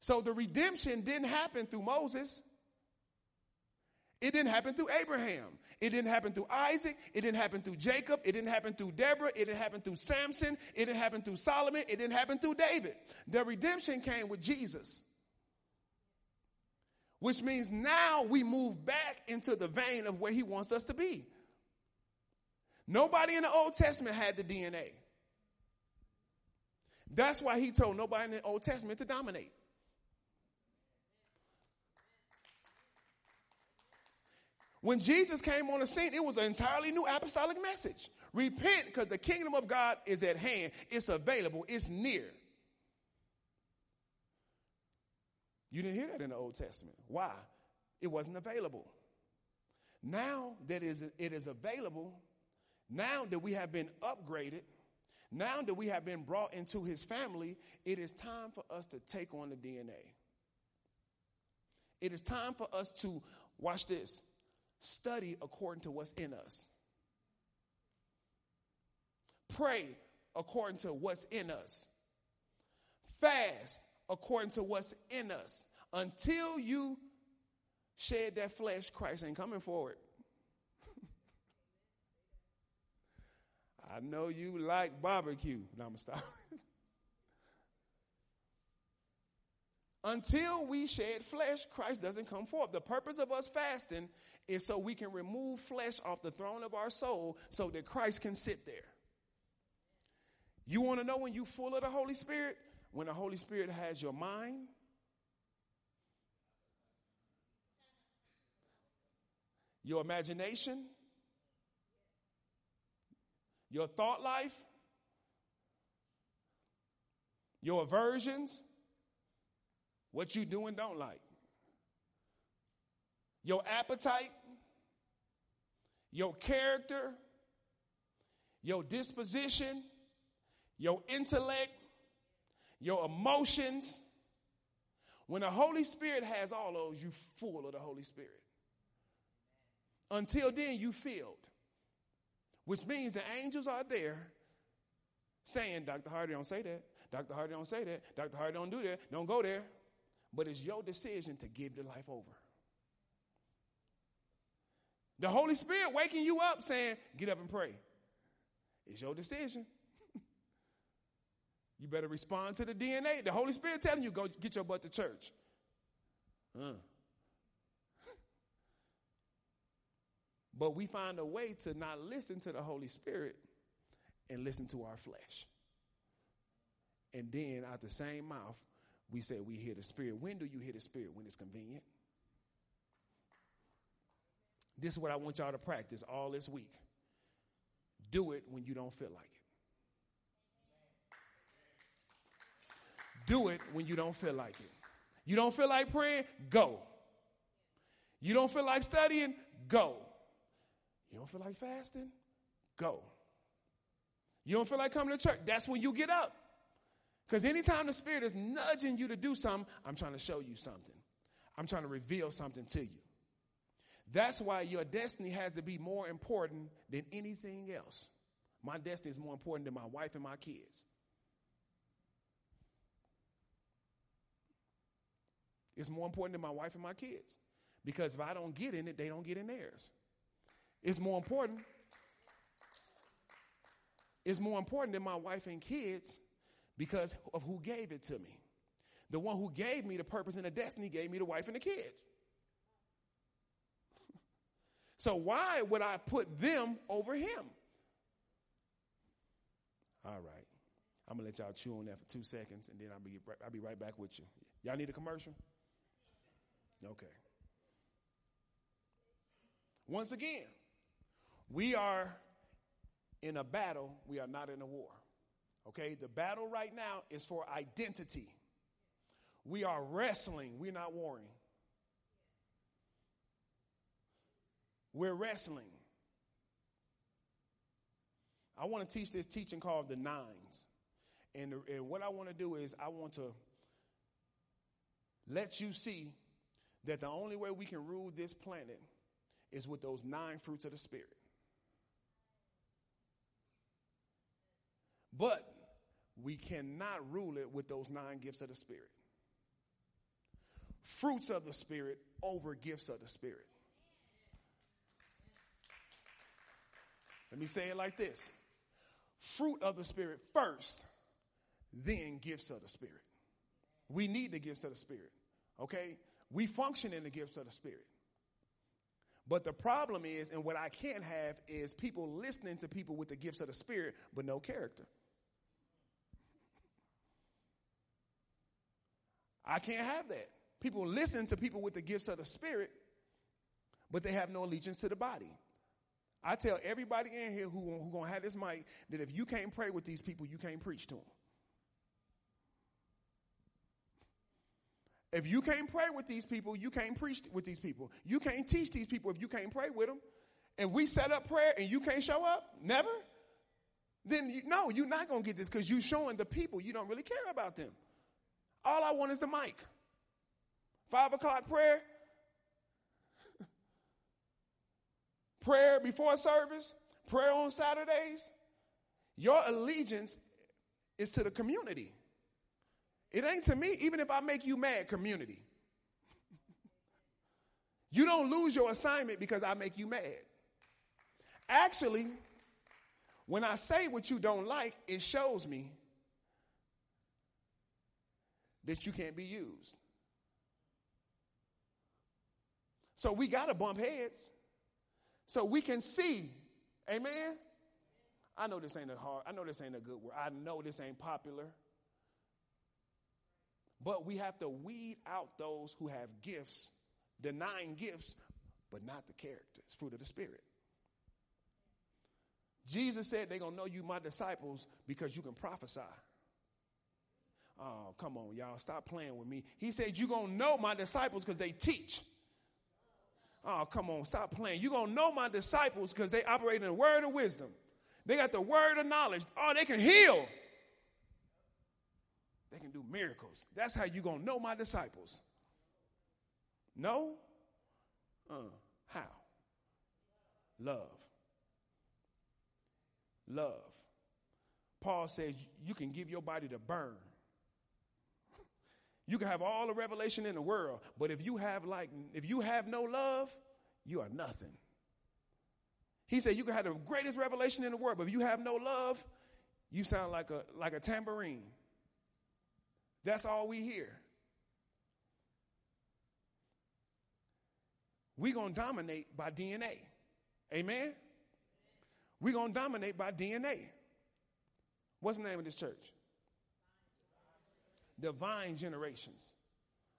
So the redemption didn't happen through Moses. It didn't happen through Abraham. It didn't happen through Isaac. It didn't happen through Jacob. It didn't happen through Deborah. It didn't happen through Samson. It didn't happen through Solomon. It didn't happen through David. The redemption came with Jesus which means now we move back into the vein of where he wants us to be. Nobody in the Old Testament had the DNA. That's why he told nobody in the Old Testament to dominate. When Jesus came on the scene, it was an entirely new apostolic message. Repent because the kingdom of God is at hand, it's available, it's near. You didn't hear that in the Old Testament. Why? It wasn't available. Now that it is available, now that we have been upgraded, now that we have been brought into his family, it is time for us to take on the DNA. It is time for us to, watch this, study according to what's in us. Pray according to what's in us. Fast according to what's in us. Until you shed that flesh, Christ ain't coming forward. I know you like barbecue. Now I'm going to stop. Until we shed flesh, Christ doesn't come forth. The purpose of us fasting is so we can remove flesh off the throne of our soul so that Christ can sit there. You want to know when you're full of the Holy Spirit? When the Holy Spirit has your mind, your imagination, your thought life, your aversions, what you do and don't like, your appetite, your character, your disposition, your intellect, your emotions. When the Holy Spirit has all those, you full of the Holy Spirit. Until then, you filled, which means the angels are there saying, Dr. Hardy, don't say that. Dr. Hardy, don't say that. Dr. Hardy, don't do that. Don't go there. but it's your decision to give the life over. The Holy Spirit waking you up saying, get up and pray. It's your decision. You better respond to the DNA. The Holy Spirit telling you, go get your butt to church. But we find a way to not listen to the Holy Spirit and listen to our flesh. And then out the same mouth, we say we hear the Spirit. When do you hear the Spirit? When it's convenient. This is what I want y'all to practice all this week. Do it when you don't feel like it. Do it when you don't feel like it. You don't feel like praying? Go. You don't feel like studying? Go. You don't feel like fasting? Go. You don't feel like coming to church? That's when you get up. Because anytime the Spirit is nudging you to do something, I'm trying to show you something. I'm trying to reveal something to you. That's why your destiny has to be more important than anything else. My destiny is more important than my wife and my kids. It's more important than my wife and my kids. Because if I don't get in it, they don't get in theirs. It's more important. It's more important than my wife and kids because of who gave it to me. The one who gave me the purpose and the destiny gave me the wife and the kids. So why would I put them over him? All right. I'm going to let y'all chew on that for two seconds and then I'll be, I'll be right back with you. Y'all need a commercial? Okay. Once again, we are in a battle, we are not in a war. Okay? The battle right now is for identity. We are wrestling, we're not warring. We're wrestling. I want to teach this teaching called the nines. And, and what I want to do is, I want to let you see that the only way we can rule this planet is with those nine fruits of the Spirit. But we cannot rule it with those nine gifts of the Spirit. Fruits of the Spirit over gifts of the Spirit. Let me say it like this fruit of the Spirit first, then gifts of the Spirit. We need the gifts of the Spirit, okay? We function in the gifts of the Spirit. But the problem is, and what I can't have is people listening to people with the gifts of the Spirit, but no character. I can't have that. People listen to people with the gifts of the Spirit, but they have no allegiance to the body. I tell everybody in here who, who gonna have this mic that if you can't pray with these people, you can't preach to them. If you can't pray with these people, you can't preach with these people. You can't teach these people if you can't pray with them. And we set up prayer and you can't show up, never, then you, no, you're not going to get this because you're showing the people you don't really care about them. All I want is the mic. Five o'clock prayer, prayer before service, prayer on Saturdays. Your allegiance is to the community. It ain't to me, even if I make you mad, community. you don't lose your assignment because I make you mad. Actually, when I say what you don't like, it shows me that you can't be used. So we got to bump heads so we can see. Amen. I know this ain't a hard, I know this ain't a good word. I know this ain't popular. But we have to weed out those who have gifts, denying gifts, but not the character. It's fruit of the Spirit. Jesus said they're going to know you my disciples because you can prophesy. Oh, come on, y'all. Stop playing with me. He said you're going to know my disciples because they teach. Oh, come on. Stop playing. You're going to know my disciples because they operate in the word of wisdom. They got the word of knowledge. Oh, they can heal. They can do miracles. That's how you're going to know my disciples. No? Uh, how? Love. Love. Paul says you can give your body to burn. You can have all the revelation in the world, but if you have like if you have no love, you are nothing. He said you can have the greatest revelation in the world, but if you have no love, you sound like a like a tambourine. That's all we hear. We're going to dominate by DNA. Amen? We're going to dominate by DNA. What's the name of this church? Divine generations.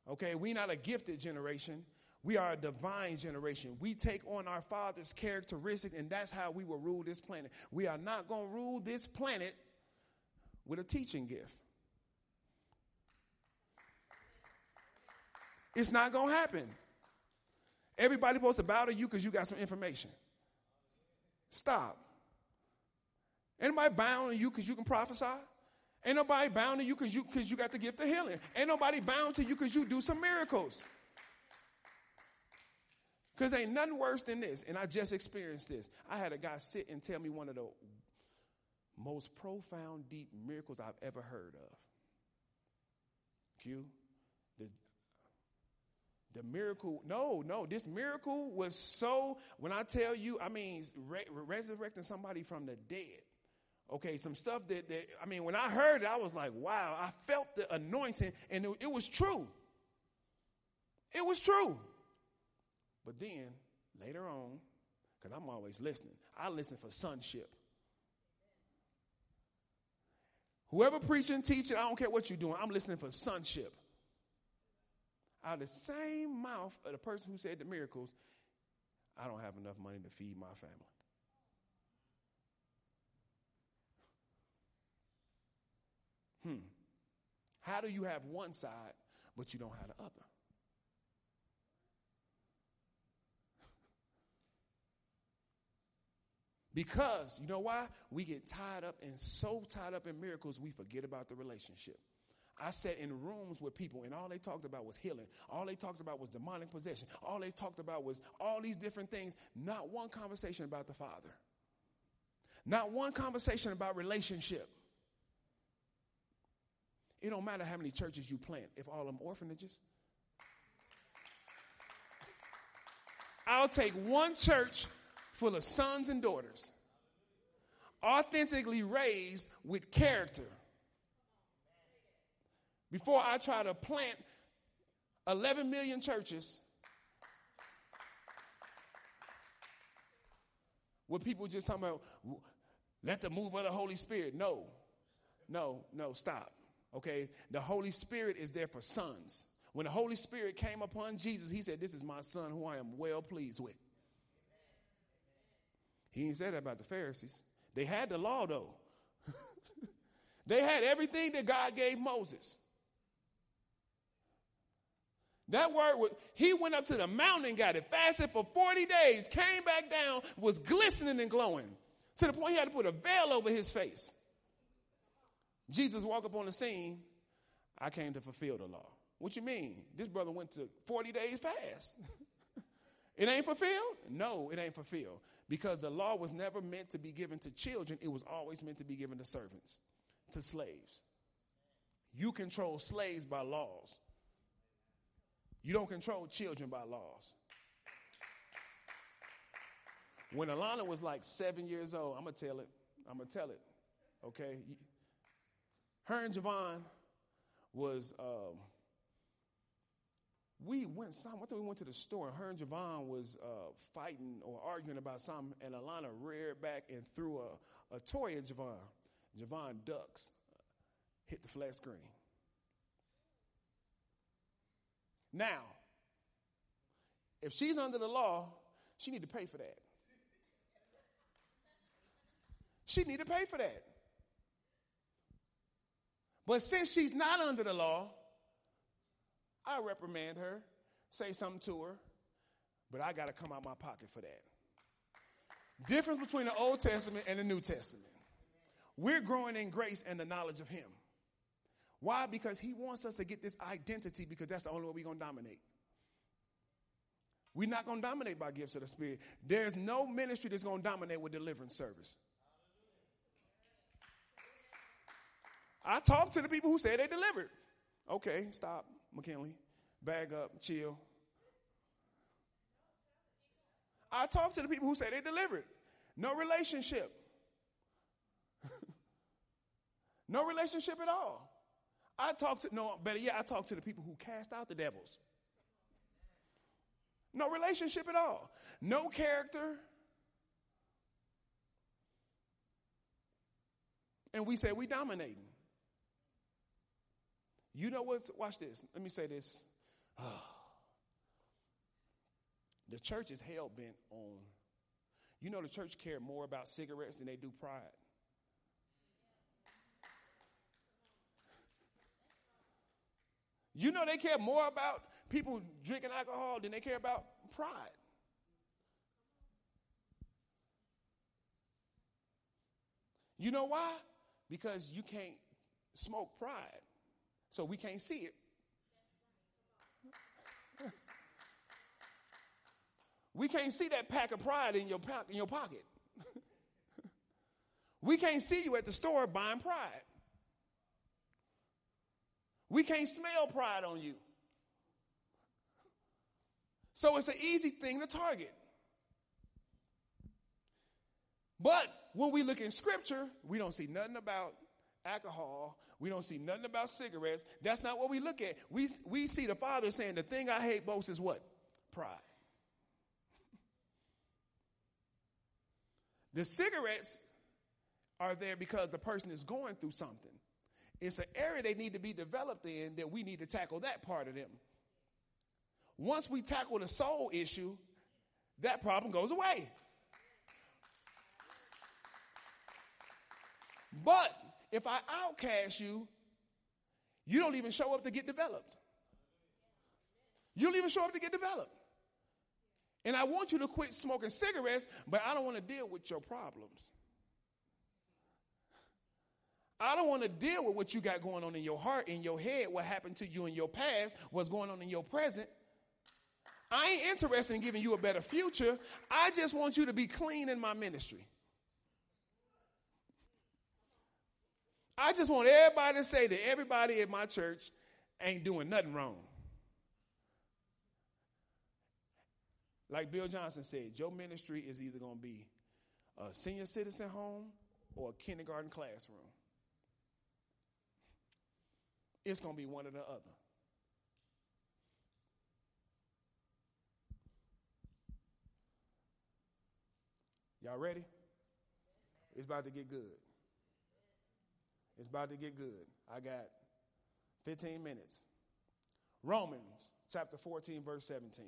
Okay, we're not a gifted generation. We are a divine generation. We take on our Father's characteristics, and that's how we will rule this planet. We are not going to rule this planet with a teaching gift. It's not going to happen. Everybody supposed to bow to you because you got some information. Stop. Anybody bound to you because you can prophesy? Ain't nobody bound to you because you because you got the gift of healing. Ain't nobody bound to you because you do some miracles. Because ain't nothing worse than this. And I just experienced this. I had a guy sit and tell me one of the most profound, deep miracles I've ever heard of. Q. The miracle, no, no, this miracle was so, when I tell you, I mean, re- resurrecting somebody from the dead. Okay, some stuff that, that, I mean, when I heard it, I was like, wow, I felt the anointing and it, it was true. It was true. But then, later on, because I'm always listening, I listen for sonship. Whoever preaching, teaching, I don't care what you're doing, I'm listening for sonship out of the same mouth of the person who said the miracles, I don't have enough money to feed my family. Hmm. How do you have one side, but you don't have the other? Because, you know why? We get tied up and so tied up in miracles, we forget about the relationship. I sat in rooms with people and all they talked about was healing. All they talked about was demonic possession. All they talked about was all these different things. Not one conversation about the Father. Not one conversation about relationship. It don't matter how many churches you plant if all them orphanages. I'll take one church full of sons and daughters, authentically raised with character before I try to plant 11 million churches where people just talking about let the move of the Holy Spirit. No, no, no, stop. Okay? The Holy Spirit is there for sons. When the Holy Spirit came upon Jesus, he said, This is my son who I am well pleased with. He didn't say that about the Pharisees. They had the law, though. they had everything that God gave Moses. That word was, he went up to the mountain got it, fasted for 40 days, came back down, was glistening and glowing to the point he had to put a veil over his face. Jesus walked up on the scene. I came to fulfill the law. What you mean? This brother went to 40 days fast. it ain't fulfilled? No, it ain't fulfilled. Because the law was never meant to be given to children, it was always meant to be given to servants, to slaves. You control slaves by laws. You don't control children by laws. When Alana was like seven years old, I'm to tell it. I'm to tell it. Okay? Her and Javon was, um, we went some, I think we went to the store, and her and Javon was uh, fighting or arguing about something, and Alana reared back and threw a, a toy at Javon. Javon ducks, hit the flat screen. Now, if she's under the law, she need to pay for that. She need to pay for that. But since she's not under the law, I reprimand her, say something to her, but I got to come out my pocket for that. Difference between the Old Testament and the New Testament. We're growing in grace and the knowledge of Him. Why? Because he wants us to get this identity because that's the only way we're going to dominate. We're not going to dominate by gifts of the Spirit. There's no ministry that's going to dominate with deliverance service. I talked to the people who say they delivered. Okay, stop. McKinley. Bag up, chill. I talk to the people who say they delivered. No relationship. no relationship at all. I talk to, no, better yet, I talk to the people who cast out the devils. No relationship at all. No character. And we say we dominating. You know what? watch this. Let me say this. the church is hell bent on, you know, the church care more about cigarettes than they do pride. You know, they care more about people drinking alcohol than they care about pride. You know why? Because you can't smoke pride. So we can't see it. we can't see that pack of pride in your, in your pocket. we can't see you at the store buying pride. We can't smell pride on you. So it's an easy thing to target. But when we look in scripture, we don't see nothing about alcohol. We don't see nothing about cigarettes. That's not what we look at. We, we see the Father saying, The thing I hate most is what? Pride. The cigarettes are there because the person is going through something. It's an area they need to be developed in that we need to tackle that part of them. Once we tackle the soul issue, that problem goes away. But if I outcast you, you don't even show up to get developed. You don't even show up to get developed. And I want you to quit smoking cigarettes, but I don't want to deal with your problems. I don't want to deal with what you got going on in your heart, in your head, what happened to you in your past, what's going on in your present. I ain't interested in giving you a better future. I just want you to be clean in my ministry. I just want everybody to say that everybody at my church ain't doing nothing wrong. Like Bill Johnson said, your ministry is either going to be a senior citizen home or a kindergarten classroom. It's going to be one or the other. Y'all ready? It's about to get good. It's about to get good. I got 15 minutes. Romans chapter 14, verse 17.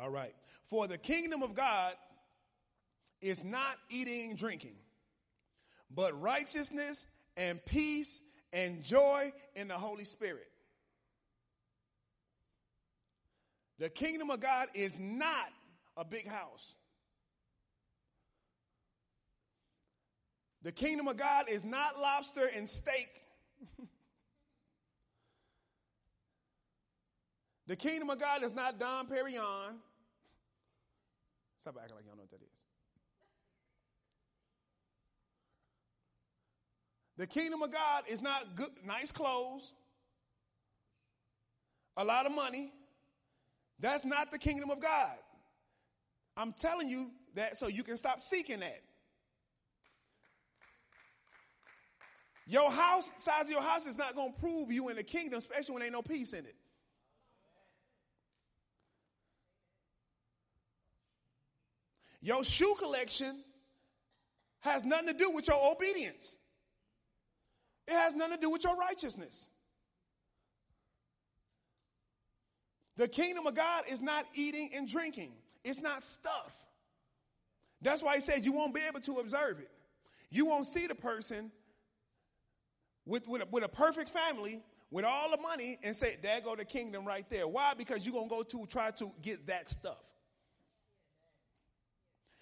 All right. For the kingdom of God is not eating and drinking, but righteousness and peace and joy in the Holy Spirit. The kingdom of God is not a big house. The kingdom of God is not lobster and steak. the kingdom of God is not Dom Perignon. Stop acting like y'all know what that is. The kingdom of God is not good, nice clothes, a lot of money. That's not the kingdom of God. I'm telling you that so you can stop seeking that. Your house, size of your house is not going to prove you in the kingdom, especially when ain't no peace in it. Your shoe collection has nothing to do with your obedience. It has nothing to do with your righteousness. The kingdom of God is not eating and drinking. It's not stuff. That's why he said you won't be able to observe it. You won't see the person with, with, a, with a perfect family with all the money and say, there go the kingdom right there. Why? Because you're going to go to try to get that stuff.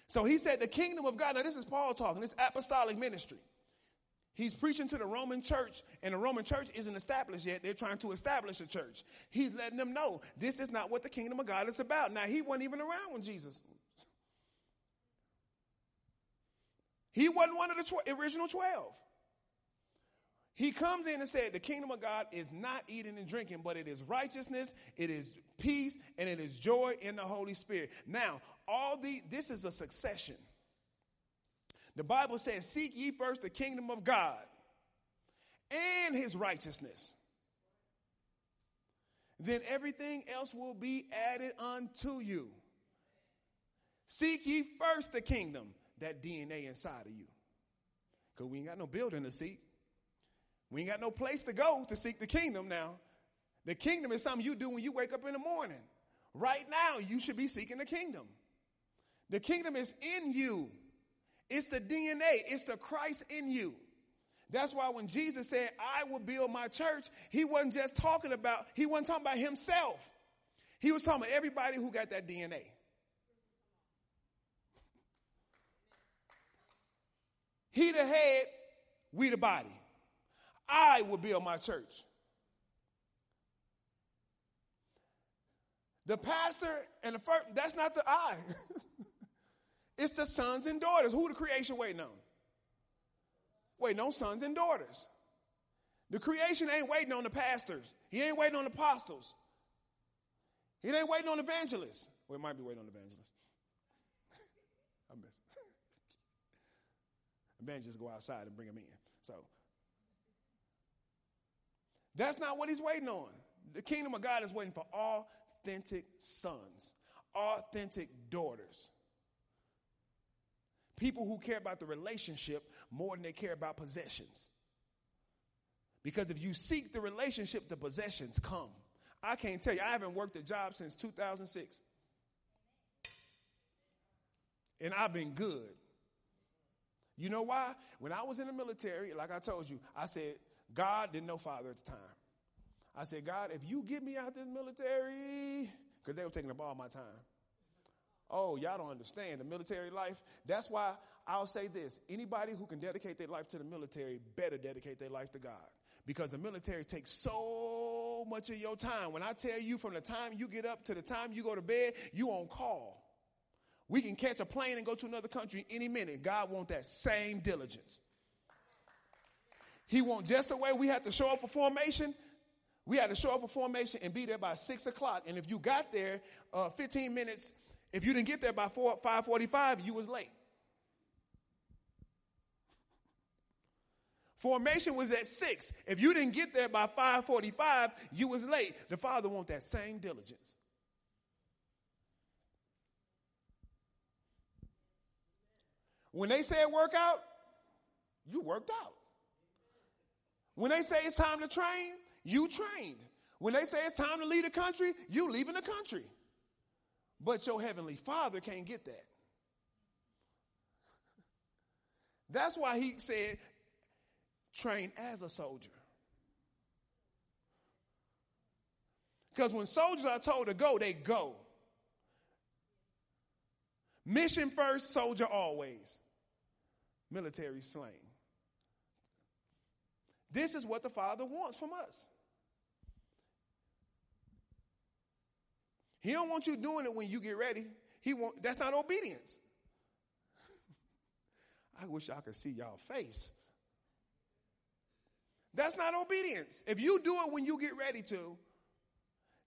So he said the kingdom of God, now this is Paul talking, this apostolic ministry. He's preaching to the Roman church, and the Roman church isn't established yet. They're trying to establish a church. He's letting them know this is not what the kingdom of God is about. Now, he wasn't even around when Jesus. He wasn't one of the tw- original 12. He comes in and said, The kingdom of God is not eating and drinking, but it is righteousness, it is peace, and it is joy in the Holy Spirit. Now, all the this is a succession. The Bible says, Seek ye first the kingdom of God and his righteousness. Then everything else will be added unto you. Seek ye first the kingdom, that DNA inside of you. Because we ain't got no building to seek. We ain't got no place to go to seek the kingdom now. The kingdom is something you do when you wake up in the morning. Right now, you should be seeking the kingdom. The kingdom is in you. It's the DNA. It's the Christ in you. That's why when Jesus said, I will build my church, he wasn't just talking about, he wasn't talking about himself. He was talking about everybody who got that DNA. He the head, we the body. I will build my church. The pastor and the first, that's not the I. it's the sons and daughters. Who the creation waiting on? Waiting on sons and daughters. The creation ain't waiting on the pastors. He ain't waiting on the apostles. He ain't waiting on evangelists. Well, it might be waiting on evangelists. I miss it. Evangelists go outside and bring them in. So that's not what he's waiting on. The kingdom of God is waiting for authentic sons, authentic daughters. People who care about the relationship more than they care about possessions. Because if you seek the relationship, the possessions come. I can't tell you, I haven't worked a job since 2006. And I've been good. You know why? When I was in the military, like I told you, I said, God didn't know Father at the time. I said, God, if you get me out this military, because they were taking up all my time. Oh, y'all don't understand the military life. That's why I'll say this anybody who can dedicate their life to the military better dedicate their life to God. Because the military takes so much of your time. When I tell you from the time you get up to the time you go to bed, you on call. We can catch a plane and go to another country any minute. God wants that same diligence. He wants just the way we had to show up for formation. We had to show up for formation and be there by six o'clock. And if you got there uh, 15 minutes, if you didn't get there by 4, 5:45, you was late. Formation was at six. If you didn't get there by 5:45, you was late. The Father wants that same diligence. When they say work out, you worked out. When they say it's time to train, you trained. When they say it's time to leave the country, you leaving the country. But your heavenly father can't get that. That's why he said, train as a soldier. Because when soldiers are told to go, they go. Mission first, soldier always. Military slang. This is what the Father wants from us. He don't want you doing it when you get ready. He want that's not obedience. I wish I could see y'all face. That's not obedience. If you do it when you get ready to,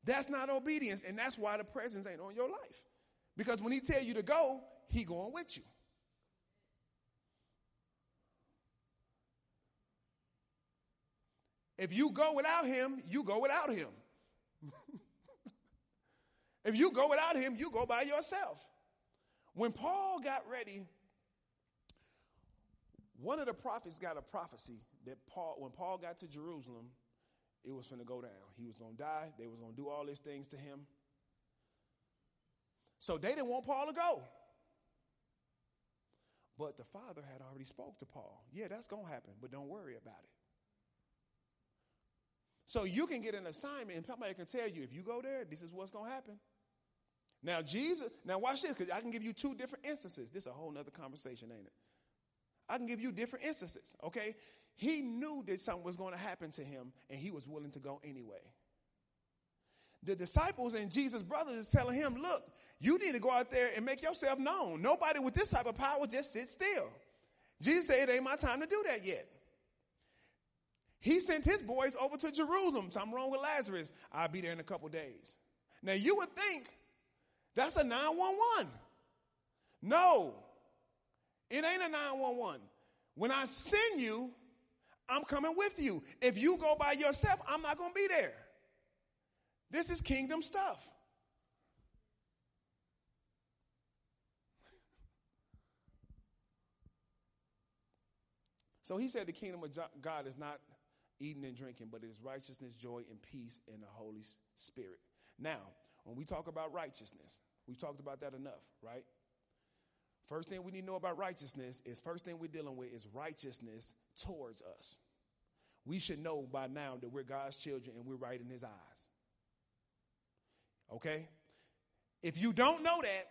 that's not obedience, and that's why the presence ain't on your life. Because when he tell you to go, he going with you. If you go without him, you go without him. If you go without him, you go by yourself. When Paul got ready, one of the prophets got a prophecy that Paul, when Paul got to Jerusalem, it was going to go down. He was going to die. They was going to do all these things to him. So they didn't want Paul to go. But the father had already spoke to Paul. Yeah, that's going to happen, but don't worry about it. So you can get an assignment, and somebody can tell you if you go there, this is what's going to happen. Now, Jesus, now watch this, because I can give you two different instances. This is a whole nother conversation, ain't it? I can give you different instances, okay? He knew that something was going to happen to him, and he was willing to go anyway. The disciples and Jesus' brothers is telling him, look, you need to go out there and make yourself known. Nobody with this type of power just sit still. Jesus said, It ain't my time to do that yet. He sent his boys over to Jerusalem. Something wrong with Lazarus. I'll be there in a couple days. Now you would think that's a 911. No, it ain't a 911. When I send you, I'm coming with you. If you go by yourself, I'm not going to be there. This is kingdom stuff. So he said the kingdom of God is not eating and drinking, but it is righteousness, joy, and peace in the Holy Spirit. Now, when we talk about righteousness, we've talked about that enough, right? First thing we need to know about righteousness is first thing we're dealing with is righteousness towards us. We should know by now that we're God's children and we're right in his eyes. Okay? If you don't know that,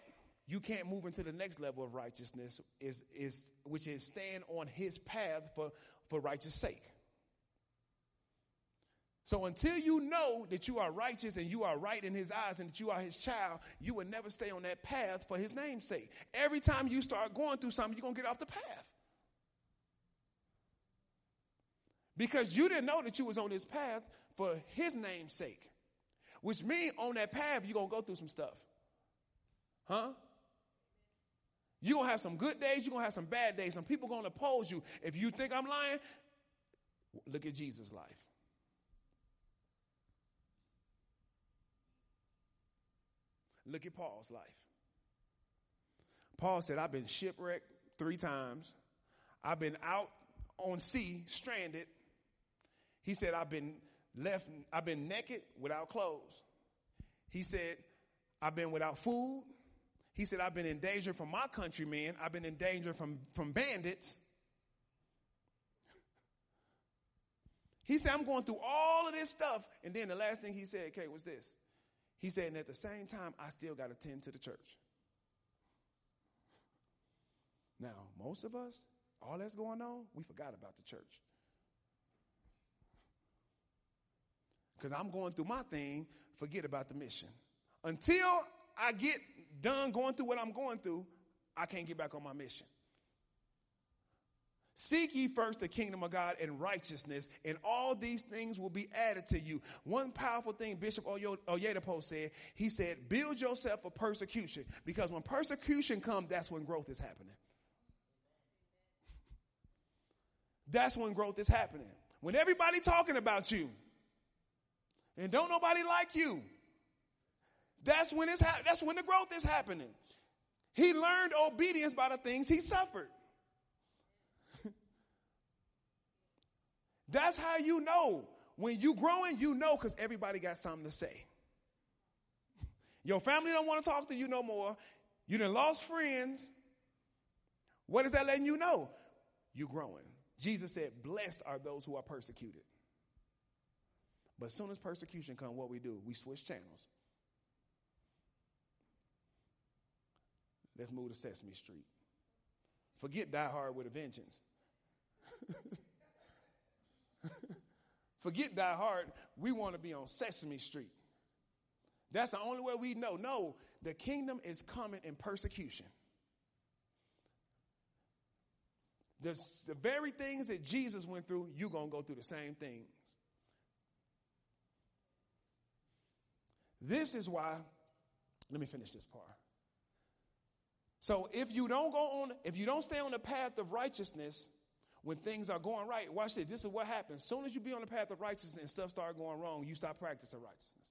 you can't move into the next level of righteousness is, is which is stand on his path for, for righteous sake. So until you know that you are righteous and you are right in his eyes and that you are his child, you will never stay on that path for his name's sake. Every time you start going through something, you're going to get off the path. Because you didn't know that you was on this path for his name's sake. Which means on that path, you're going to go through some stuff. Huh? You're going to have some good days, you're going to have some bad days. Some people going to oppose you. If you think I'm lying, look at Jesus' life. Look at Paul's life. Paul said, I've been shipwrecked three times. I've been out on sea, stranded. He said, I've been left, I've been naked without clothes. He said, I've been without food. He said, I've been in danger from my countrymen. I've been in danger from, from bandits. He said, I'm going through all of this stuff. And then the last thing he said, okay, was this. He said, and at the same time, I still got to tend to the church. Now, most of us, all that's going on, we forgot about the church. Because I'm going through my thing, forget about the mission. Until I get done going through what I'm going through, I can't get back on my mission. Seek ye first the kingdom of God and righteousness, and all these things will be added to you. One powerful thing Bishop Oyedepo said, he said, build yourself for persecution, because when persecution comes, that's when growth is happening. That's when growth is happening. When everybody talking about you, and don't nobody like you, that's when it's ha- that's when the growth is happening. He learned obedience by the things he suffered. That's how you know. When you growing, you know because everybody got something to say. Your family don't want to talk to you no more. You done lost friends. What is that letting you know? You growing. Jesus said, blessed are those who are persecuted. But as soon as persecution come, what we do? We switch channels. Let's move to Sesame Street. Forget Die Hard with a Vengeance. Forget Die Hard. We want to be on Sesame Street. That's the only way we know. No, the kingdom is coming in persecution. The, the very things that Jesus went through, you're going to go through the same things. This is why, let me finish this part. So if you don't go on, if you don't stay on the path of righteousness, when things are going right, watch this. This is what happens. As soon as you be on the path of righteousness and stuff start going wrong, you stop practicing righteousness.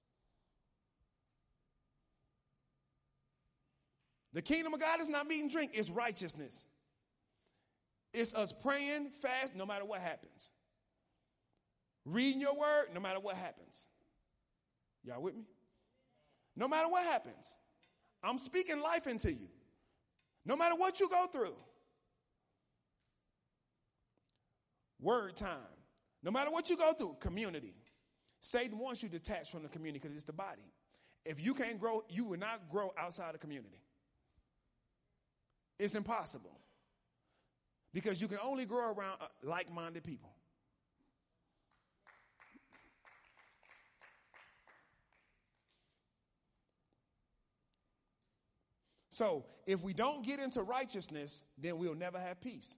The kingdom of God is not meat and drink, it's righteousness. It's us praying, fast, no matter what happens. Reading your word, no matter what happens. Y'all with me? No matter what happens. I'm speaking life into you. No matter what you go through. Word time. No matter what you go through, community. Satan wants you detached from the community because it's the body. If you can't grow, you will not grow outside the community. It's impossible. Because you can only grow around uh, like minded people. So, if we don't get into righteousness, then we'll never have peace.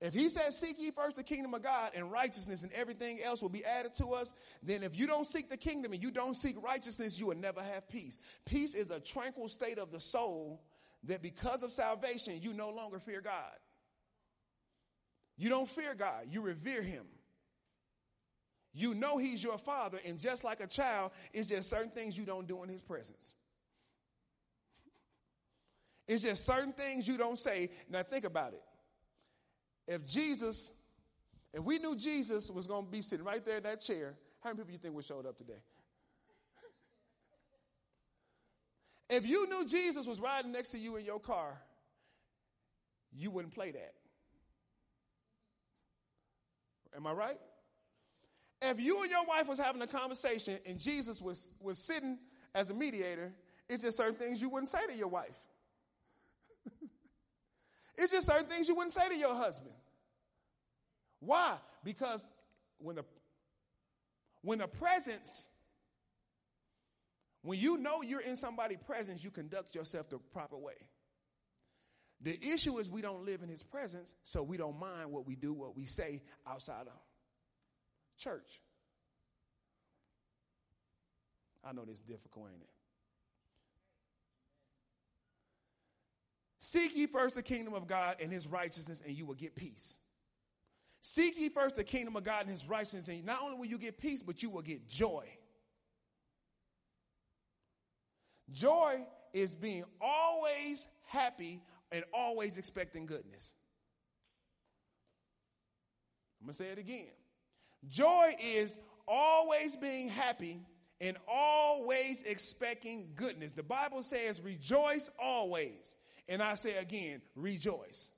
If he says, Seek ye first the kingdom of God and righteousness, and everything else will be added to us, then if you don't seek the kingdom and you don't seek righteousness, you will never have peace. Peace is a tranquil state of the soul that because of salvation, you no longer fear God. You don't fear God, you revere him. You know he's your father, and just like a child, it's just certain things you don't do in his presence. It's just certain things you don't say. Now think about it. If Jesus, if we knew Jesus was going to be sitting right there in that chair, how many people you think would showed up today? if you knew Jesus was riding next to you in your car, you wouldn't play that. Am I right? If you and your wife was having a conversation and Jesus was, was sitting as a mediator, it's just certain things you wouldn't say to your wife. It's just certain things you wouldn't say to your husband. Why? Because when the when the presence when you know you're in somebody's presence, you conduct yourself the proper way. The issue is we don't live in his presence, so we don't mind what we do, what we say outside of church. I know this difficult, ain't it? Seek ye first the kingdom of God and his righteousness, and you will get peace. Seek ye first the kingdom of God and his righteousness, and not only will you get peace, but you will get joy. Joy is being always happy and always expecting goodness. I'm going to say it again. Joy is always being happy and always expecting goodness. The Bible says, rejoice always. And I say again, rejoice.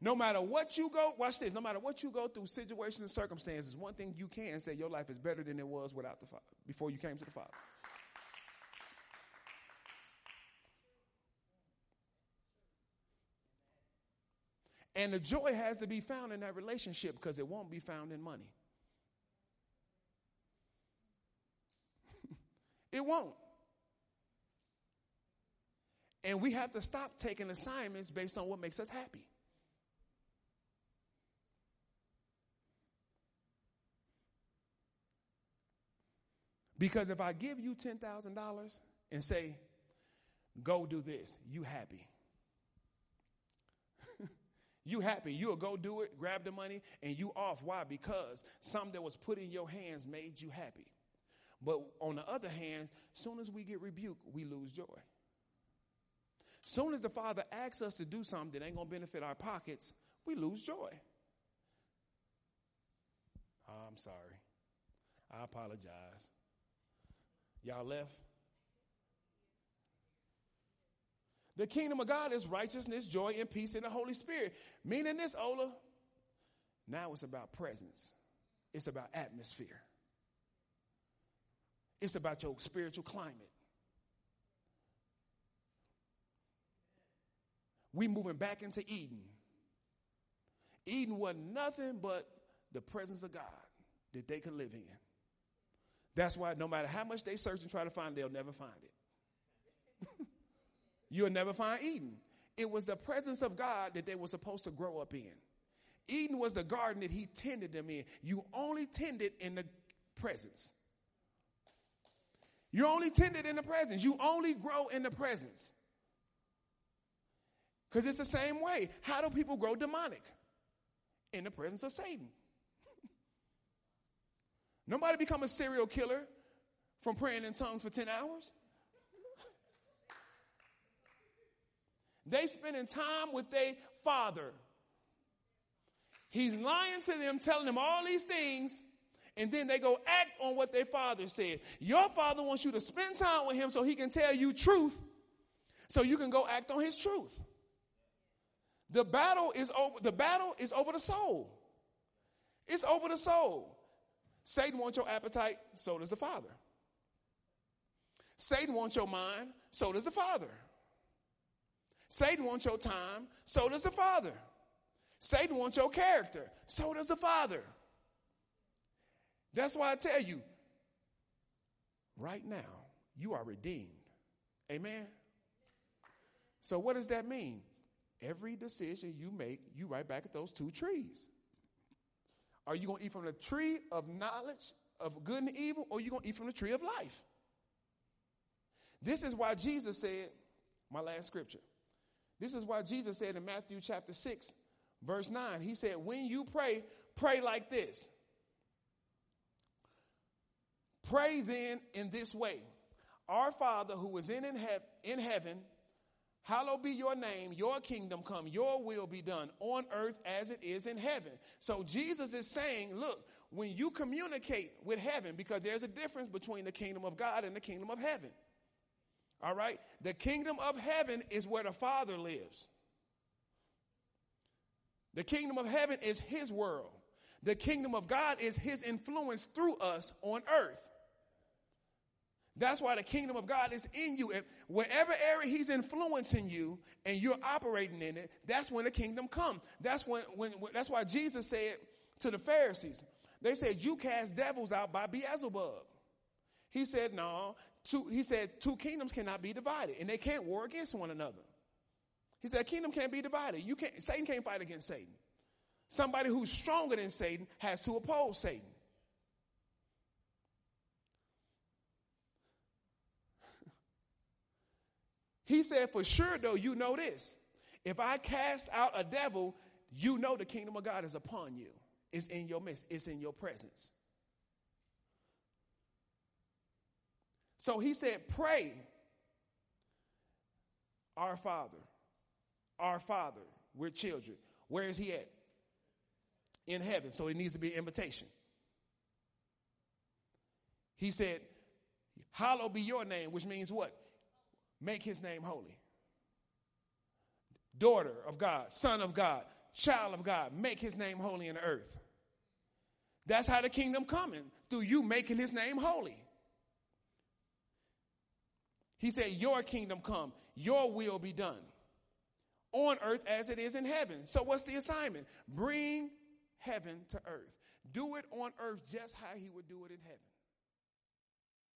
No matter what you go, watch this, no matter what you go through, situations and circumstances, one thing you can say your life is better than it was without the Father, before you came to the Father. And the joy has to be found in that relationship because it won't be found in money. it won't. And we have to stop taking assignments based on what makes us happy. Because if I give you $10,000 and say, go do this, you happy. you happy. You'll go do it, grab the money, and you off. Why? Because something that was put in your hands made you happy. But on the other hand, soon as we get rebuked, we lose joy. Soon as the Father asks us to do something that ain't gonna benefit our pockets, we lose joy. Oh, I'm sorry. I apologize. Y'all left? The kingdom of God is righteousness, joy, and peace in the Holy Spirit. Meaning this, Ola, now it's about presence, it's about atmosphere, it's about your spiritual climate. We moving back into Eden. Eden was nothing but the presence of God that they could live in. That's why no matter how much they search and try to find, they'll never find it. You'll never find Eden. It was the presence of God that they were supposed to grow up in. Eden was the garden that he tended them in. You only tended in the presence. You only tended in the presence. You only grow in the presence. Because it's the same way. How do people grow demonic? In the presence of Satan. Nobody become a serial killer from praying in tongues for 10 hours. They spending time with their father. He's lying to them, telling them all these things, and then they go act on what their father said. Your father wants you to spend time with him so he can tell you truth, so you can go act on his truth. The battle is over, the battle is over the soul. It's over the soul. Satan wants your appetite, so does the Father. Satan wants your mind, so does the Father. Satan wants your time, so does the Father. Satan wants your character, so does the Father. That's why I tell you, right now, you are redeemed. Amen? So, what does that mean? Every decision you make, you right back at those two trees. Are you going to eat from the tree of knowledge of good and evil, or are you going to eat from the tree of life? This is why Jesus said, my last scripture. This is why Jesus said in Matthew chapter 6, verse 9, he said, When you pray, pray like this. Pray then in this way Our Father who is in, in, he- in heaven, hallowed be your name, your kingdom come, your will be done on earth as it is in heaven. So Jesus is saying, Look, when you communicate with heaven, because there's a difference between the kingdom of God and the kingdom of heaven. All right? The kingdom of heaven is where the Father lives. The kingdom of heaven is his world. The kingdom of God is his influence through us on earth. That's why the kingdom of God is in you. If wherever area he's influencing you and you're operating in it, that's when the kingdom come. That's when, when, when that's why Jesus said to the Pharisees, they said, you cast devils out by Beelzebub. He said, no, two, he said, two kingdoms cannot be divided and they can't war against one another. He said, kingdom can't be divided. You can't, Satan can't fight against Satan. Somebody who's stronger than Satan has to oppose Satan. He said, For sure, though, you know this. If I cast out a devil, you know the kingdom of God is upon you. It's in your midst, it's in your presence. So he said, Pray, our Father, our Father, we're children. Where is he at? In heaven. So it needs to be invitation. He said, Hallowed be your name, which means what? Make his name holy. Daughter of God, son of God, child of God, make his name holy in the earth. That's how the kingdom coming, through you making his name holy. He said, Your kingdom come, your will be done on earth as it is in heaven. So, what's the assignment? Bring heaven to earth. Do it on earth just how he would do it in heaven.